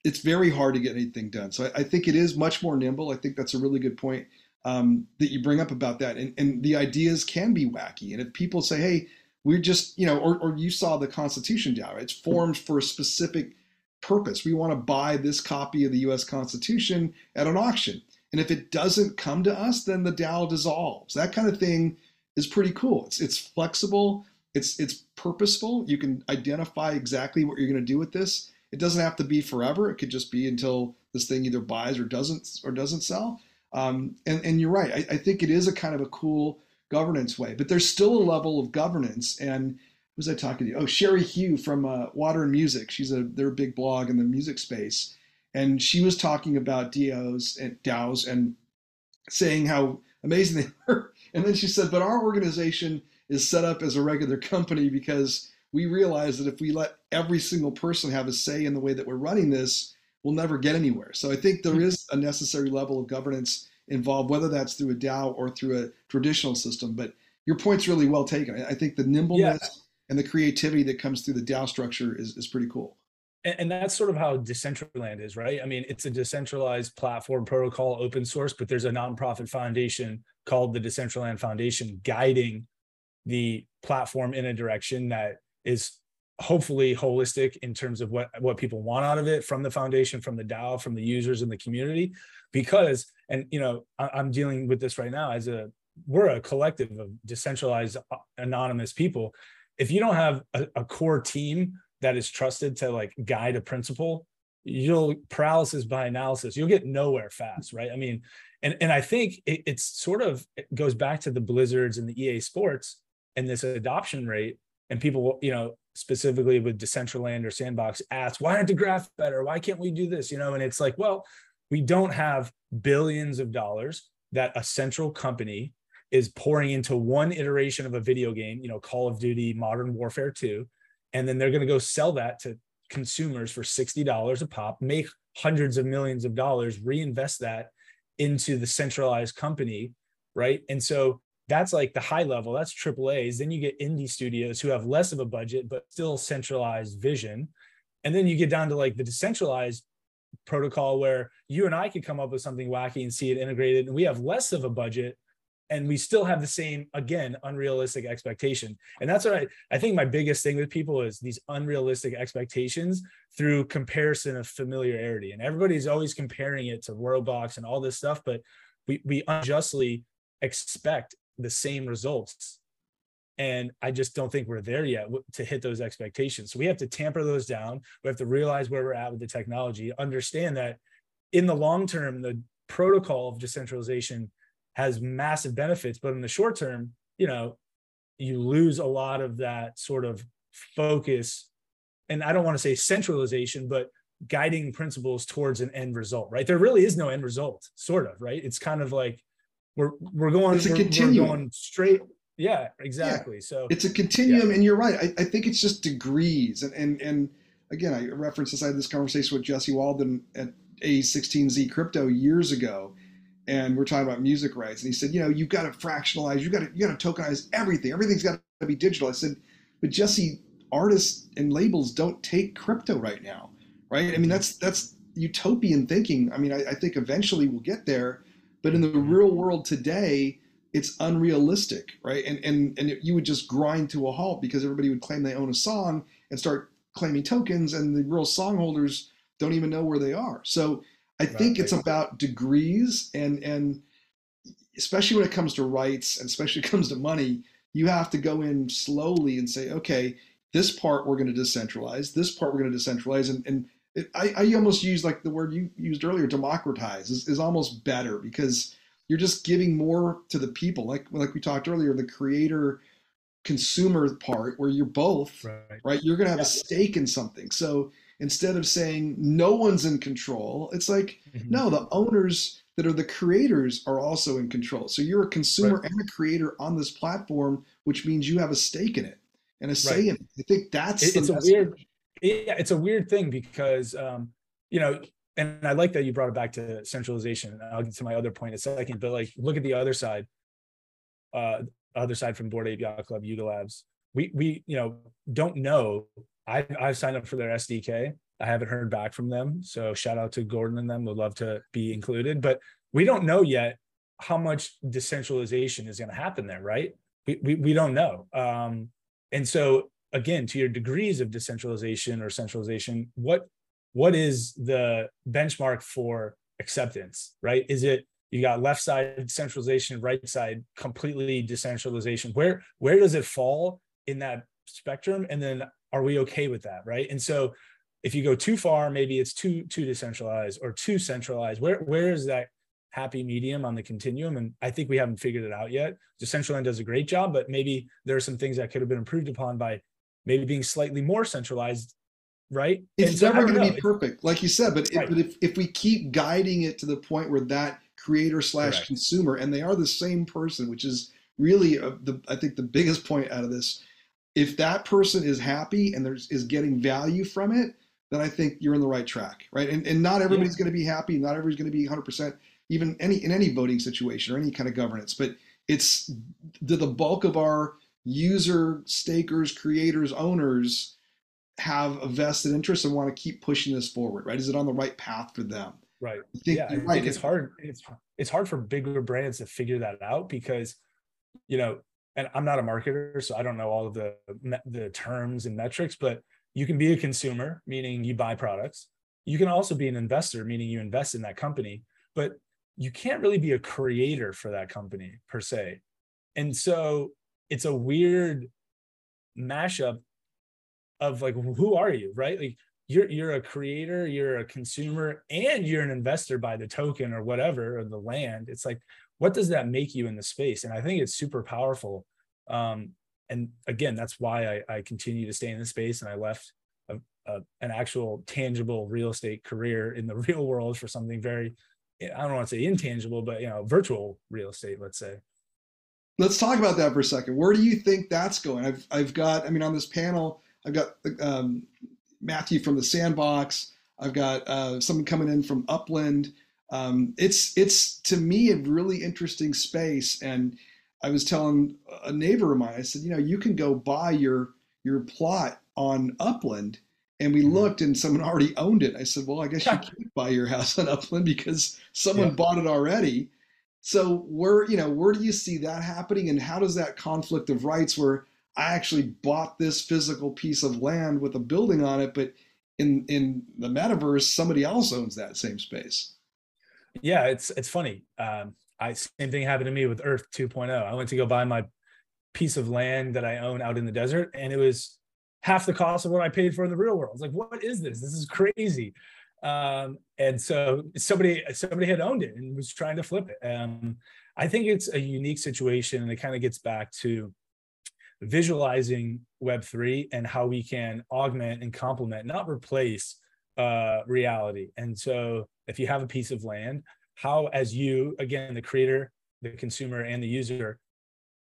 it's very hard to get anything done. So I, I, think it is much more nimble. I think that's a really good point um, that you bring up about that. And, and the ideas can be wacky. And if people say, hey, we're just, you know, or, or you saw the Constitution down, it's formed for a specific purpose. We want to buy this copy of the US Constitution at an auction. And if it doesn't come to us, then the DAO dissolves. That kind of thing is pretty cool. It's, it's flexible. It's, it's purposeful. You can identify exactly what you're going to do with this it doesn't have to be forever. It could just be until this thing either buys or doesn't or doesn't sell. Um, and, and you're right. I, I, think it is a kind of a cool governance way, but there's still a level of governance. And was I talking to? Oh, Cherie Hu from uh, Water and Music. She's a they're big blog in the music space, and she was talking about DAOs and DAOs and saying how amazing they were. And then she said, but our organization is set up as a regular company because we realize that if we let every single person have a say in the way that we're running this, we'll never get anywhere. So I think there hmm. a necessary level of governance involved, whether that's through a DAO or through a traditional system. But your point's really well taken. I think the nimbleness yeah. and the creativity that comes through the DAO structure is, is pretty cool. And, and that's sort of how Decentraland is, right? I mean, it's a decentralized platform protocol, open source, but there's a nonprofit foundation called the Decentraland Foundation guiding the platform in a direction that is hopefully holistic in terms of what what people want out of it from the foundation from the dao from the users and the community. Because and you know I, am dealing with this right now as a we're a collective of decentralized uh, anonymous people. If you don't have a, a core team that is trusted to like guide a principle you'll paralysis by analysis you'll get nowhere fast right? I mean and and i think it, it's sort of it goes back to the blizzards and the ea sports and this adoption rate and people you know specifically with decentraland or sandbox ask why aren't the graph better? Why can't we do this? You know and it's like well we don't have billions of dollars that a central company is pouring into one iteration of a video game you know call of duty modern warfare 2 and then they're going to go sell that to consumers for $60 a pop make hundreds of millions of dollars reinvest that into the centralized company right? And so that's like the high level that's triple a's. Then you get indie studios who have less of a budget but still centralized vision. And then you get down to like the decentralized protocol where you and i could come up with something wacky and see it integrated and we have less of a budget and we still have the same again unrealistic expectation. And that's what i i think my biggest thing with people is these unrealistic expectations through comparison of familiarity. And everybody's always comparing it to roblox and all this stuff but we we unjustly expect the same results. And i just don't think we're there yet to hit those expectations. So we have to tamper those down. We have to realize where we're at with the technology understand that in the long term the protocol of decentralization has massive benefits but in the short term you know you lose a lot of that sort of focus. And i don't want to say centralization but guiding principles towards an end result right? There really is no end result sort of right? It's kind of like we're we're going it's a continuum. We're going straight yeah exactly yeah. so it's a continuum yeah. and you're right I, I think it's just degrees and and and again i referenced this i had this conversation with jesse walden at a16z crypto years ago and we're talking about music rights, and he said, you know, you've got to fractionalize, you've got to you got to tokenize everything. Everything's got to be digital. I said, but Jesse, artists and labels don't take crypto right now, right? I mean, mm-hmm. that's that's utopian thinking. I mean, I, I think eventually we'll get there, but in the mm-hmm. real world today, it's unrealistic, right? And and and you would just grind to a halt because everybody would claim they own a song and start claiming tokens, and the real song holders don't even know where they are. So I think it's about degrees and and especially when it comes to rights and especially when it comes to money, you have to go in slowly and say, okay, this part we're going to decentralize, this part we're going to decentralize, and and it, I, I almost use like the word you used earlier, democratize is, is almost better because you're just giving more to the people, like like we talked earlier, the creator consumer part where you're both right, right? you're going to have yeah. a stake in something so instead of saying no one's in control it's like mm-hmm. no the owners that are the creators are also in control so you're a consumer right. and a creator on this platform which means you have a stake in it and a say right. in it i think that's it, it's a weird yeah it's a weird thing because um you know and i like that you brought it back to centralization i'll get to my other point in a second but like look at the other side uh other side from Bored Ape Yacht Club yuga labs we we you know don't know I've, I've signed up for their SDK. I haven't heard back from them. So shout out to Gordon and them. Would love to be included, but we don't know yet how much decentralization is going to happen there, right? We, we, we don't know. Um, and so again, to your degrees of decentralization or centralization, what what is the benchmark for acceptance, right? Is it you got left side centralization, right side completely decentralization? Where where does it fall in that spectrum? And then are we okay with that right and so if you go too far maybe it's too too decentralized or too centralized where where is that happy medium on the continuum and i think we haven't figured it out yet decentraland does a great job but maybe there are some things that could have been improved upon by maybe being slightly more centralized right it's so never going to be perfect like you said but, right. but if, if we keep guiding it to the point where that creator slash consumer and they are the same person which is really a, the i think the biggest point out of this if that person is happy and there's is getting value from it, then I think you're in the right track, right? And and not everybody's yeah. going to be happy, not everybody's going to be 100% even any in any voting situation or any kind of governance, but it's the, the bulk of our user stakers, creators, owners have a vested interest and want to keep pushing this forward, right? Is it on the right path for them? Right. yeah, I right. it's hard. It's it's hard for bigger brands to figure that out because, you know, and I'm not a marketer, so I don't know all of the the terms and metrics, but you can be a consumer, meaning you buy products. You can also be an investor, meaning you invest in that company, but you can't really be a creator for that company per se. And so it's a weird mashup of like who are you, right? Like you're you're a creator, you're a consumer, and you're an investor by the token or whatever or the land. It's like what does that make you in the space? And I think it's super powerful. Um, and again, that's why I, I, continue to stay in the space and I left a, a, an actual tangible real estate career in the real world for something very, I don't want to say intangible, but you know, virtual real estate, let's say. Let's talk about that for a second. Where do you think that's going? I've, I've got, I mean, on this panel, I've got um, Matthew from the Sandbox. I've got uh, someone coming in from Upland um, it's it's to me a really interesting space. And I was telling a neighbor of mine, I said, you know, you can go buy your your plot on Upland. And we mm-hmm. looked and someone already owned it. I said, well, I guess you can't buy your house on Upland because someone yeah. bought it already. So where, you know, where do you see that happening? And how does that conflict of rights where I actually bought this physical piece of land with a building on it, but in in the metaverse, somebody else owns that same space? yeah, it's it's funny. Um, I same thing happened to me with Earth 2.0. I went to go buy my piece of land that I own out in the desert, and it was half the cost of what I paid for in the real world. I was like, what is this? This is crazy. Um, and so somebody somebody had owned it and was trying to flip it. Um, I think it's a unique situation, and it kind of gets back to visualizing Web3 and how we can augment and complement, not replace uh, reality. And so if you have a piece of land, how, as you, again, the creator, the consumer, and the user,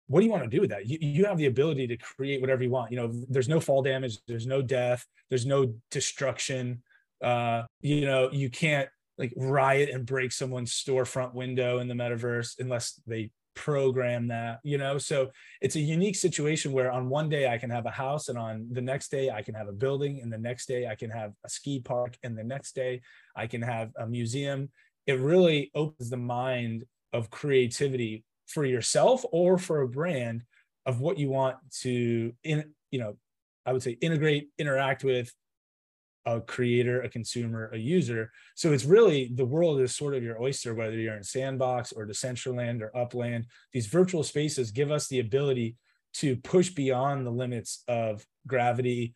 what do you want to do with that? You, you have the ability to create whatever you want. You know, there's no fall damage, there's no death, there's no destruction. Uh, you know, you can't like riot and break someone's storefront window in the metaverse unless they program that you know? So it's a unique situation where on one day i can have a house and on the next day i can have a building and the next day i can have a ski park and the next day i can have a museum. It really opens the mind of creativity for yourself or for a brand of what you want to in you know i would say integrate interact with a creator, a consumer, a user. So it's really the world is sort of your oyster, whether you're in Sandbox or Decentraland or Upland. These virtual spaces give us the ability to push beyond the limits of gravity,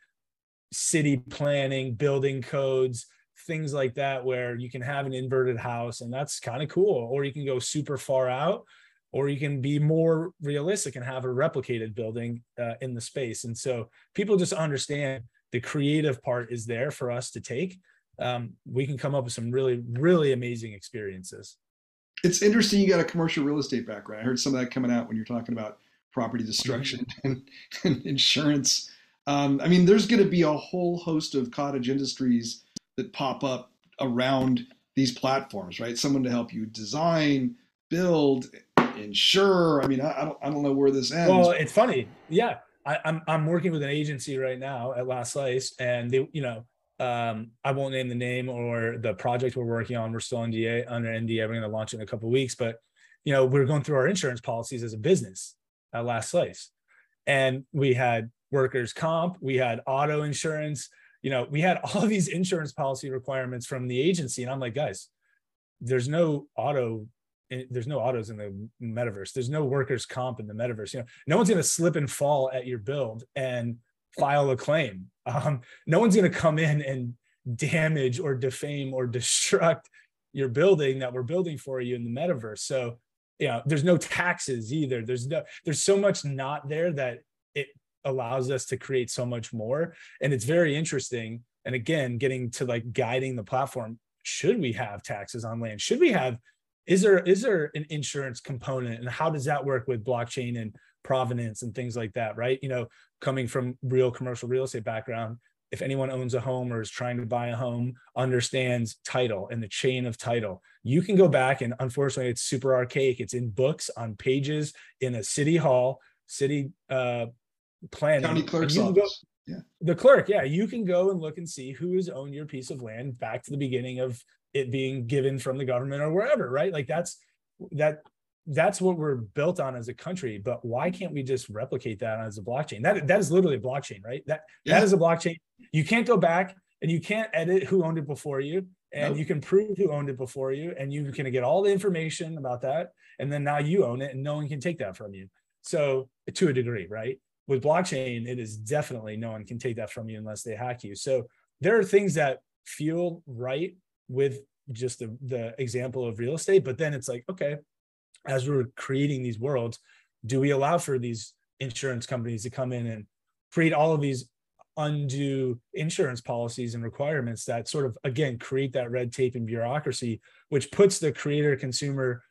city planning, building codes, things like that, where you can have an inverted house and that's kind of cool. Or you can go super far out, or you can be more realistic and have a replicated building uh, in the space. And so people just understand the creative part is there for us to take um, we can come up with some really really amazing experiences. It's interesting you got a commercial real estate background. I heard some of that coming out when you're talking about property destruction mm-hmm. and, and, insurance. Um, i mean there's going to be a whole host of cottage industries that pop up around these platforms right? Someone to help you design build insure. I mean i, I don't, I don't know where this ends. Well it's funny. Yeah I, am I'm, I'm working with an agency right now at Last Slice, and they, you know, um, I won't name the name or the project we're working on. We're still NDA under NDA. We're going to launch in a couple weeks, but you know, we're going through our insurance policies as a business at Last Slice, and we had workers' comp, we had auto insurance. You know, we had all of these insurance policy requirements from the agency, and I'm like, guys, there's no auto there's no autos in the metaverse. There's no workers comp in the metaverse. You know, no one's going to slip and fall at your build and file a claim. Um, no one's going to come in and damage or defame or destruct your building that we're building for you in the metaverse. So, you know, there's no taxes either. There's no, there's so much not there that it allows us to create so much more. And it's very interesting. And again, getting to like guiding the platform. Should we have taxes on land? Should we have is there is there an insurance component and how does that work with blockchain and provenance and things like that right? You know coming from real commercial real estate background if anyone owns a home or is trying to buy a home understands title and the chain of title. You can go back and unfortunately it's super archaic. It's in books on pages in a city hall city uh planning. County clerk's office go, yeah. The clerk yeah you can go and look and see who has owned your piece of land back to the beginning of it being given from the government or wherever, right? Like that's that that's what we're built on as a country. But why can't we just replicate that as a blockchain? That that is literally a blockchain, right? That yeah. that is a blockchain. You can't go back and you can't edit who owned it before you, and nope. you can prove who owned it before you, and you can get all the information about that, and then now you own it, and no one can take that from you. So to a degree, right? With blockchain, it is definitely no one can take that from you unless they hack you. So there are things that feel right with just the, the example of real estate but then it's like okay as we're creating these worlds do we allow for these insurance companies to come in and create all of these undue insurance policies and requirements that sort of again create that red tape and bureaucracy which puts the creator consumer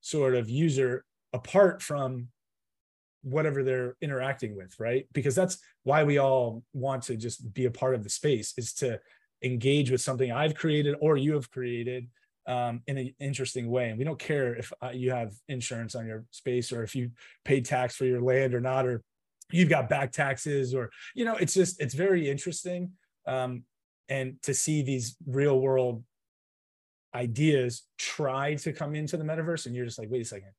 sort of user apart from whatever they're interacting with right? Because that's why we all want to just be a part of the space is to engage with something I've created or you have created um, in an interesting way. And we don't care if uh, you have insurance on your space or if you pay tax for your land or not, or you've got back taxes or, you know, it's just, it's very interesting. Um, and to see these real world ideas try to come into the metaverse and you're just like, wait a second,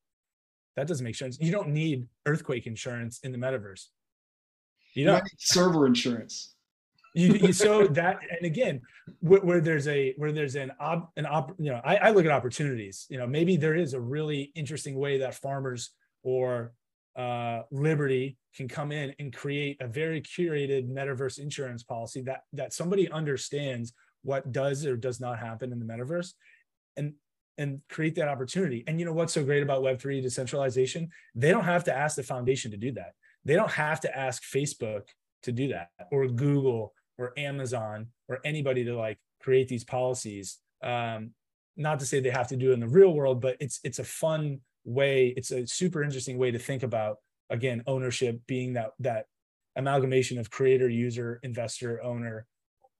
that doesn't make sense. You don't need earthquake insurance in the metaverse. You know, server insurance you, you so that and again where, where, there's a where there's an op an op you know I, I look at opportunities. You know maybe there is a really interesting way that farmers or uh, liberty can come in and create a very curated metaverse insurance policy that that somebody understands what does or does not happen in the metaverse and and create that opportunity. And you know what's so great about web3 decentralization? They don't have to ask the foundation to do that. They don't have to ask facebook to do that or google or Amazon or anybody to like create these policies. Um, not to say they have to do it in the real world, but it's it's a fun way. It's a super interesting way to think about again ownership being that that amalgamation of creator, user, investor, owner.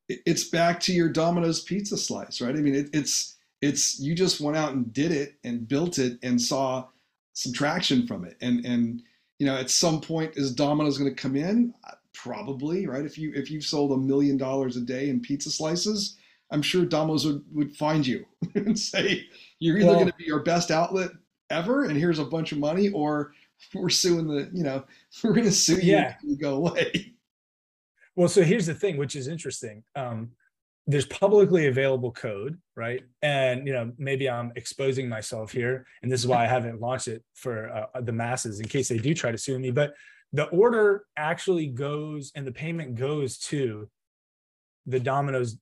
It's back to your Domino's pizza slice, right? I mean, it, it's It's you just went out and did it and built it and saw some traction from it. And and you know, at some point, is Domino's going to come in? Probably, right? If you if you've sold a million dollars a day in pizza slices, I'm sure Domino's would, would find you and say you're either well, going to be your best outlet ever, and here's a bunch of money, or we're suing the you know we're going to sue you yeah. you go away. Well, so here's the thing, which is interesting. Um, there's publicly available code, right? And you know, maybe I'm exposing myself here, and this is why I haven't launched it for uh, the masses in case they do try to sue me. But the order actually goes, and the payment goes to the Domino's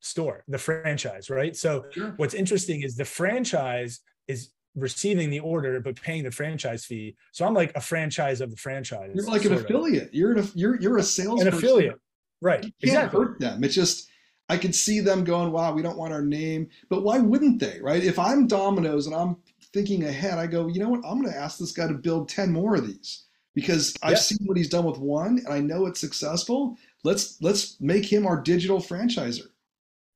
store, the franchise, right? So sure. what's interesting is the franchise is receiving the order but paying the franchise fee. So I'm like a franchise of the franchise. You're like an affiliate. Of. You're an, you're you're a sales an affiliate, right? You can't exactly. hurt them. It's just I could see them going, wow, we don't want our name. But why wouldn't they, right? If I'm Domino's and I'm thinking ahead, I go, you know what? I'm going to ask this guy to build 10 more of these because I've yeah. seen what he's done with one and I know it's successful. Let's let's make him our digital franchisor.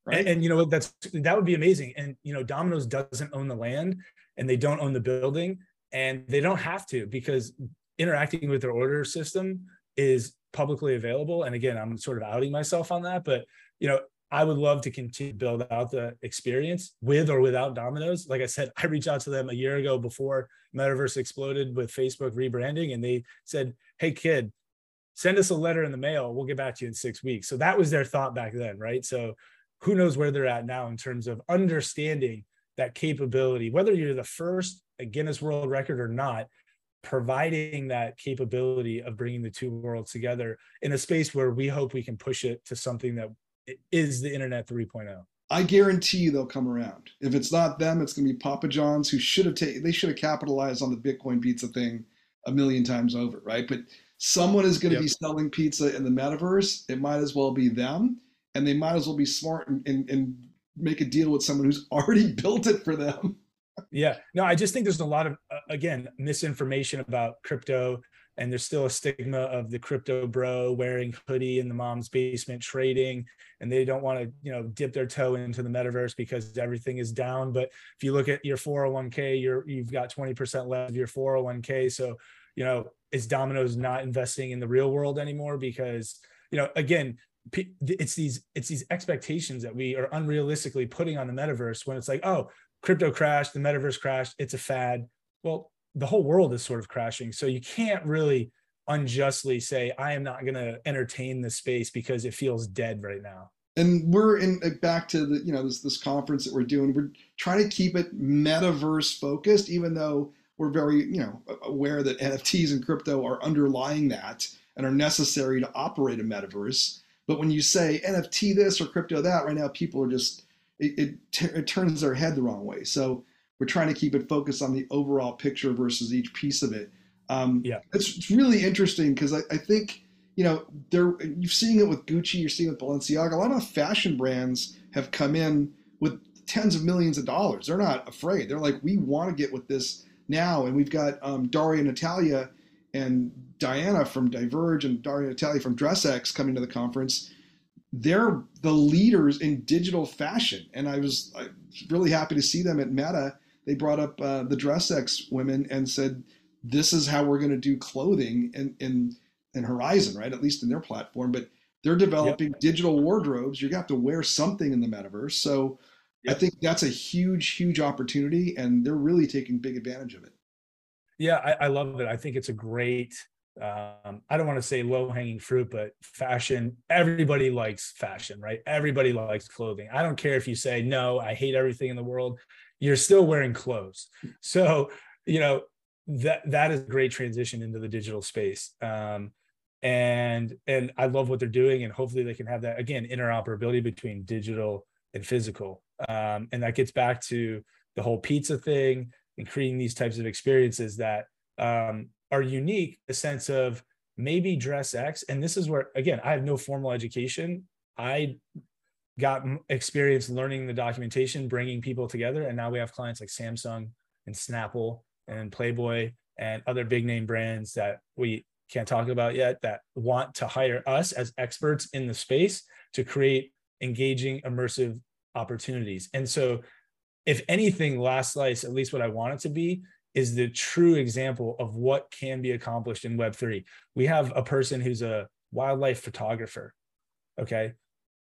Right. And, and you know that's that would be amazing. And you know, Domino's doesn't own the land and they don't own the building and they don't have to because interacting with their order system is publicly available. And again, I'm sort of outing myself on that, but you know, I would love to continue to build out the experience with or without Domino's. Like I said, I reached out to them a year ago before Metaverse exploded with Facebook rebranding, and they said, Hey, kid, send us a letter in the mail. We'll get back to you in six weeks. So that was their thought back then, right? So who knows where they're at now in terms of understanding that capability, whether you're the first Guinness World Record or not, providing that capability of bringing the two worlds together in a space where we hope we can push it to something that is the internet 3.0 I guarantee you they'll come around. If it's not them, it's going to be Papa John's, who should have taken. They should have capitalized on the Bitcoin pizza thing a million times over, right? But someone is going to yep. be selling pizza in the metaverse. It might as well be them, and they might as well be smart and, and, and make a deal with someone who's already built it for them. yeah, no, I just think there's a lot of uh, again misinformation about crypto and there's still a stigma of the crypto bro wearing hoodie in the mom's basement trading and they don't want to you know dip their toe into the metaverse because everything is down. But if you look at your 401k you're you've got 20% left of your 401k so you know is domino's not investing in the real world anymore? Because you know again it's these it's these expectations that we are unrealistically putting on the metaverse when it's like oh crypto crashed the metaverse crashed it's a fad. Well the whole world is sort of crashing. So you can't really unjustly say, I am not going to entertain this space because it feels dead right now. And we're in uh, back to the, you know, this, this conference that we're doing. We're trying to keep it metaverse focused, even though we're very, you know, aware that NFTs and crypto are underlying that and are necessary to operate a metaverse. But when you say NFT this or crypto that, right now people are just it, it, it turns their head the wrong way. So we're trying to keep it focused on the overall picture versus each piece of it. Um, yeah, it's, it's really interesting because I, I, think you know there you're seeing it with Gucci, you're seeing it with Balenciaga. A lot of fashion brands have come in with tens of millions of dollars. They're not afraid. They're like, we want to get with this now, and we've got um, Daria Natalia and Diana from Diverge and Daria Natalia from DressX coming to the conference. They're the leaders in digital fashion, and I was, I was really happy to see them at Meta they brought up uh, the DressX women and said, "This is how we're going to do clothing in in in Horizon, right? At least in their platform." But they're developing yep. digital wardrobes. You're going to have to wear something in the metaverse. So yep. I think that's a huge, huge opportunity, and they're really taking big advantage of it. Yeah, I, I love it. I think it's a great. Um, I don't want to say low hanging fruit, but fashion. Everybody likes fashion, right? Everybody likes clothing. I don't care if you say no. I hate everything in the world you're still wearing clothes. So, you know, that that is a great transition into the digital space. Um, and and I love what they're doing, and hopefully they can have that again interoperability between digital and physical. Um, and that gets back to the whole pizza thing and creating these types of experiences that um, are unique. The sense of maybe DressX, and this is where again I have no formal education. I got experience learning the documentation, bringing people together. And now we have clients like Samsung and Snapple and Playboy and other big name brands that we can't talk about yet that want to hire us as experts in the space to create engaging, immersive opportunities. And so if anything, Last Slice, at least what I want it to be, is the true example of what can be accomplished in Web3. We have a person who's a wildlife photographer. Okay.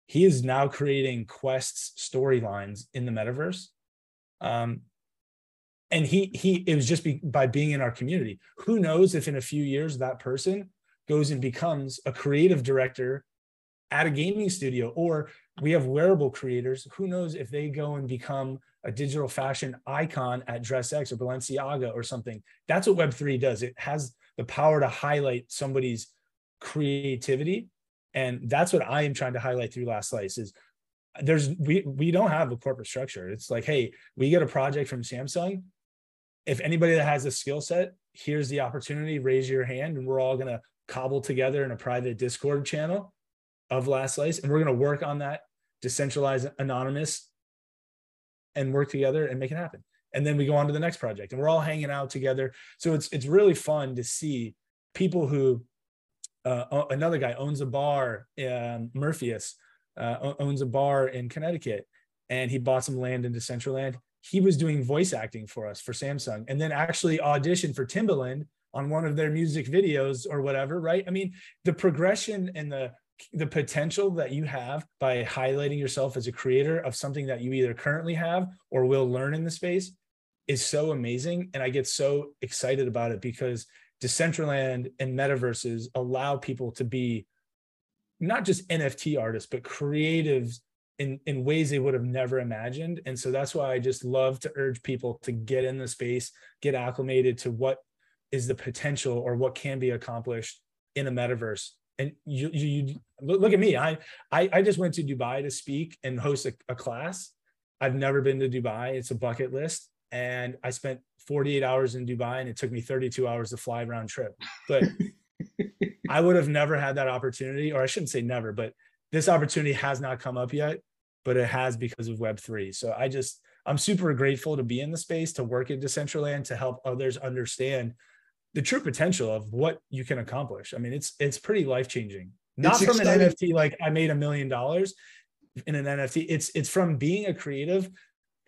He is now creating quests storylines in the metaverse. Um, and he he it was just be, by being in our community. Who knows if in a few years that person goes and becomes a creative director at a gaming studio or we have wearable creators who knows if they go and become a digital fashion icon at DressX or Balenciaga or something. That's what Web3 does. It has the power to highlight somebody's creativity. And that's what I am trying to highlight through Last Slice is there's we we don't have a corporate structure. It's like, hey, we get a project from Samsung. If anybody that has a skill set, here's the opportunity, raise your hand, and we're all gonna cobble together in a private Discord channel of Last Slice, and we're gonna work on that decentralized anonymous and work together and make it happen. And then we go on to the next project and we're all hanging out together. So it's it's really fun to see people who uh, another guy owns a bar, um, Murpheus uh, owns a bar in Connecticut, and he bought some land in Decentraland. He was doing voice acting for us for Samsung, and then actually auditioned for Timbaland on one of their music videos or whatever. Right? I mean, the progression and the the potential that you have by highlighting yourself as a creator of something that you either currently have or will learn in the space is so amazing and i get so excited about it because decentraland and metaverses allow people to be not just nft artists but creatives in, in ways they would have never imagined and so that's why i just love to urge people to get in the space get acclimated to what is the potential or what can be accomplished in a metaverse and you, you, you look at me. I, I, I just went to Dubai to speak and host a, a class. I've never been to Dubai. It's a bucket list. And I spent 48 hours in Dubai and it took me 32 hours to fly round trip. But I would have never had that opportunity, or I shouldn't say never, but this opportunity has not come up yet, but it has because of Web3. So I just, I'm super grateful to be in the space, to work at Decentraland, to help others understand the true potential of what you can accomplish. I mean, it's it's pretty life changing. Not it's from exciting. an NFT like I made a million dollars in an NFT. It's it's from being a creative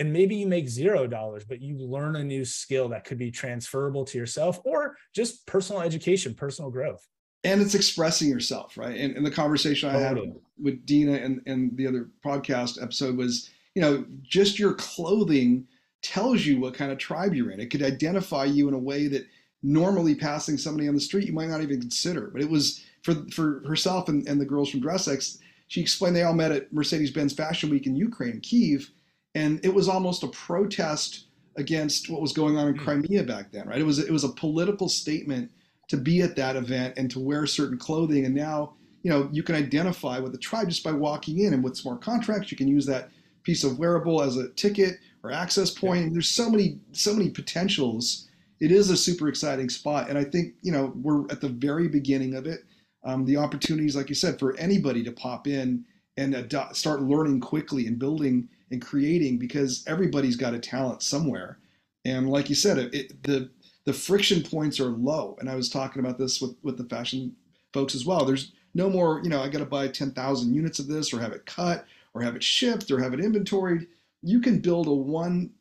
and maybe you make zero dollars, but you learn a new skill that could be transferable to yourself or just personal education, personal growth. And it's expressing yourself, right? And, and the conversation I had with Dina and, and the other podcast episode was, you know, just your clothing tells you what kind of tribe you're in. It could identify you in a way that normally passing somebody on the street you might not even consider. But it was for for herself and, and the girls from DressX. She explained they all met at Mercedes-Benz Fashion Week in Ukraine, Kiev, and it was almost a protest against what was going on in hmm. Crimea back then, right? It was it was a political statement to be at that event and to wear certain clothing. And now, you know, you can identify with the tribe just by walking in. And with smart contracts, you can use that piece of wearable as a ticket or access point. And there's so many so many potentials it is a super exciting spot. And I think, you know, we're at the very beginning of it. Um, the opportunities, like you said, for anybody to pop in and start learning quickly and building and creating because everybody's got a talent somewhere. And like you said, it, it, the the friction points are low. And I was talking about this with, with the fashion folks as well. There's no more, you know, I got to buy 10,000 units of this or have it cut or have it shipped or have it inventoried. You can build a one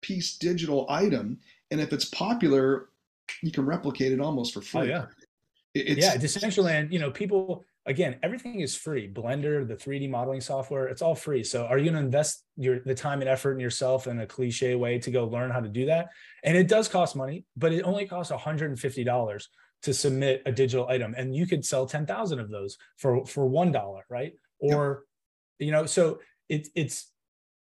piece digital item and if it's popular, you can replicate it almost for free. Oh, yeah. It's, yeah, Decentraland, you know, people again, everything is free. Blender, the 3D modeling software, it's all free. So are you going to invest your the time and effort in yourself in a cliche way to go learn how to do that? And it does cost money, but it only costs $150 to submit a digital item. And you could sell 10,000 of those for for one dollar, right? Or yep. you know, so it, it's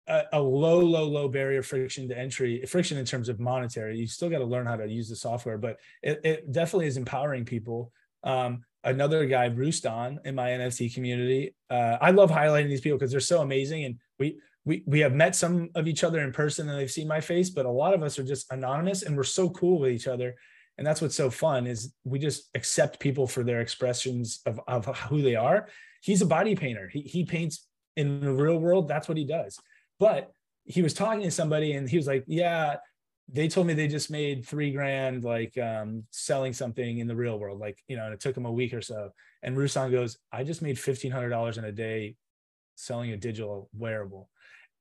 a, a, low, low, low barrier friction to entry, friction in terms of monetary. You still got to learn how to use the software, but it, it definitely is empowering people. Um, another guy, Rustan, in my NFT community. Uh, I love highlighting these people because they're so amazing, and we we we have met some of each other in person and they've seen my face, but a lot of us are just anonymous, and we're so cool with each other. And that's what's so fun is we just accept people for their expressions of, of who they are. He's a body painter. He he paints in the real world. That's what he does but he was talking to somebody and he was like, yeah, they told me they just made three grand like um, selling something in the real world like you know and it took him a week or so and rusan goes i just made $1500 in a day selling a digital wearable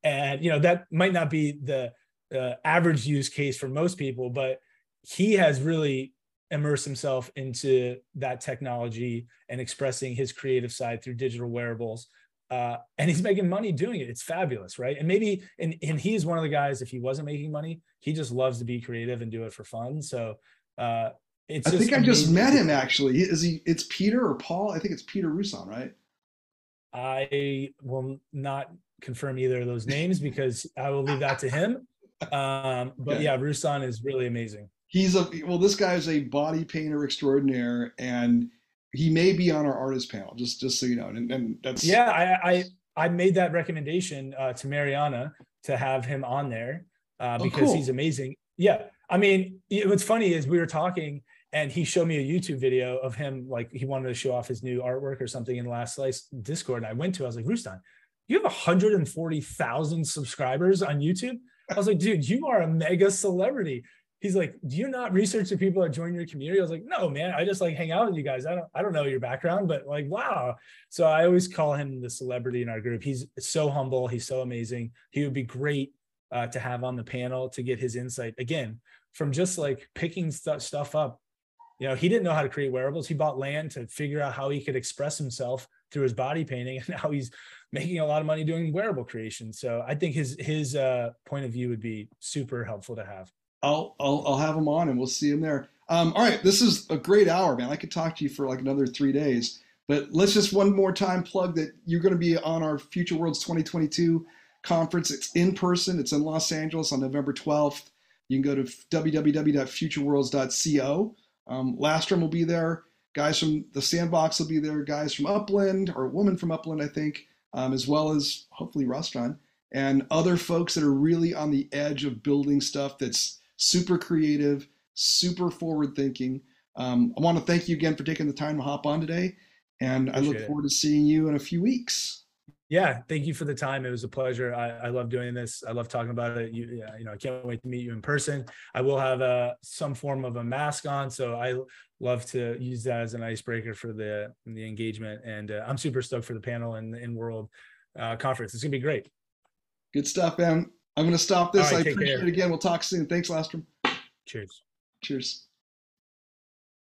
and you know that might not be the uh, average use case for most people, but he has really immersed himself into that technology and expressing his creative side through digital wearables. Uh, and he's making money doing it. It's fabulous, right? And maybe, and and he's one of the guys. If he wasn't making money, he just loves to be creative and do it for fun. So uh, it's. I think I just met him actually. Is he? It's Peter or Paul? I think it's Peter Russan, right? I will not confirm either of those names because I will leave that to him. Um, but okay. yeah, Russan is really amazing. He's a well. This guy is a body painter extraordinaire, and he may be on our artist panel. Just just so you know, and, and that's yeah. I, I I made that recommendation uh, to Mariana to have him on there uh, oh, because oh, cool. he's amazing. Yeah, I mean, what's funny is we were talking and he showed me a YouTube video of him like he wanted to show off his new artwork or something in Last Slice Discord. And I went to, I was like, Rustan, you have 140,000 subscribers on YouTube. I was like, dude, you are a mega celebrity. He's like, do you not research the people that join your community? I was like, no, man, I just like hang out with you guys. I don't, I don't know your background, but like, wow. So I always call him the celebrity in our group. He's so humble. He's so amazing. He would be great uh, to have on the panel to get his insight again from just like picking st- stuff up you know he didn't know how to create wearables he bought land to figure out how he could express himself through his body painting and now he's making a lot of money doing wearable creation so i think his his uh, point of view would be super helpful to have i'll i'll, I'll have him on and we'll see him there. Um, all right this is a great hour man. I could talk to you for like another three days but let's just one more time plug that you're going to be on our future worlds 2022 conference. It's in person. It's in los angeles on november 12th you can go to www.futureworlds.co um, Lastraum will be there. Guys from the Sandbox will be there. Guys from Upland, or a woman from Upland, I think, um, as well as hopefully Rostron and other folks that are really on the edge of building stuff that's super creative, super forward thinking. Um, I want to thank you again for taking the time to hop on today, and Appreciate I look forward to seeing you in a few weeks. Yeah thank you for the time. It was a pleasure. I, I love doing this. I love talking about it. You, yeah, you know i can't wait to meet you in person. I will have a uh, some form of a mask on so i love to use that as an icebreaker for the the engagement. And uh, i'm super stoked for the panel and the in world uh, conference. It's gonna be great. Good stuff man i'm gonna stop this. Right, i appreciate care. it again. We'll talk soon. Thanks Lastraum cheers. Cheers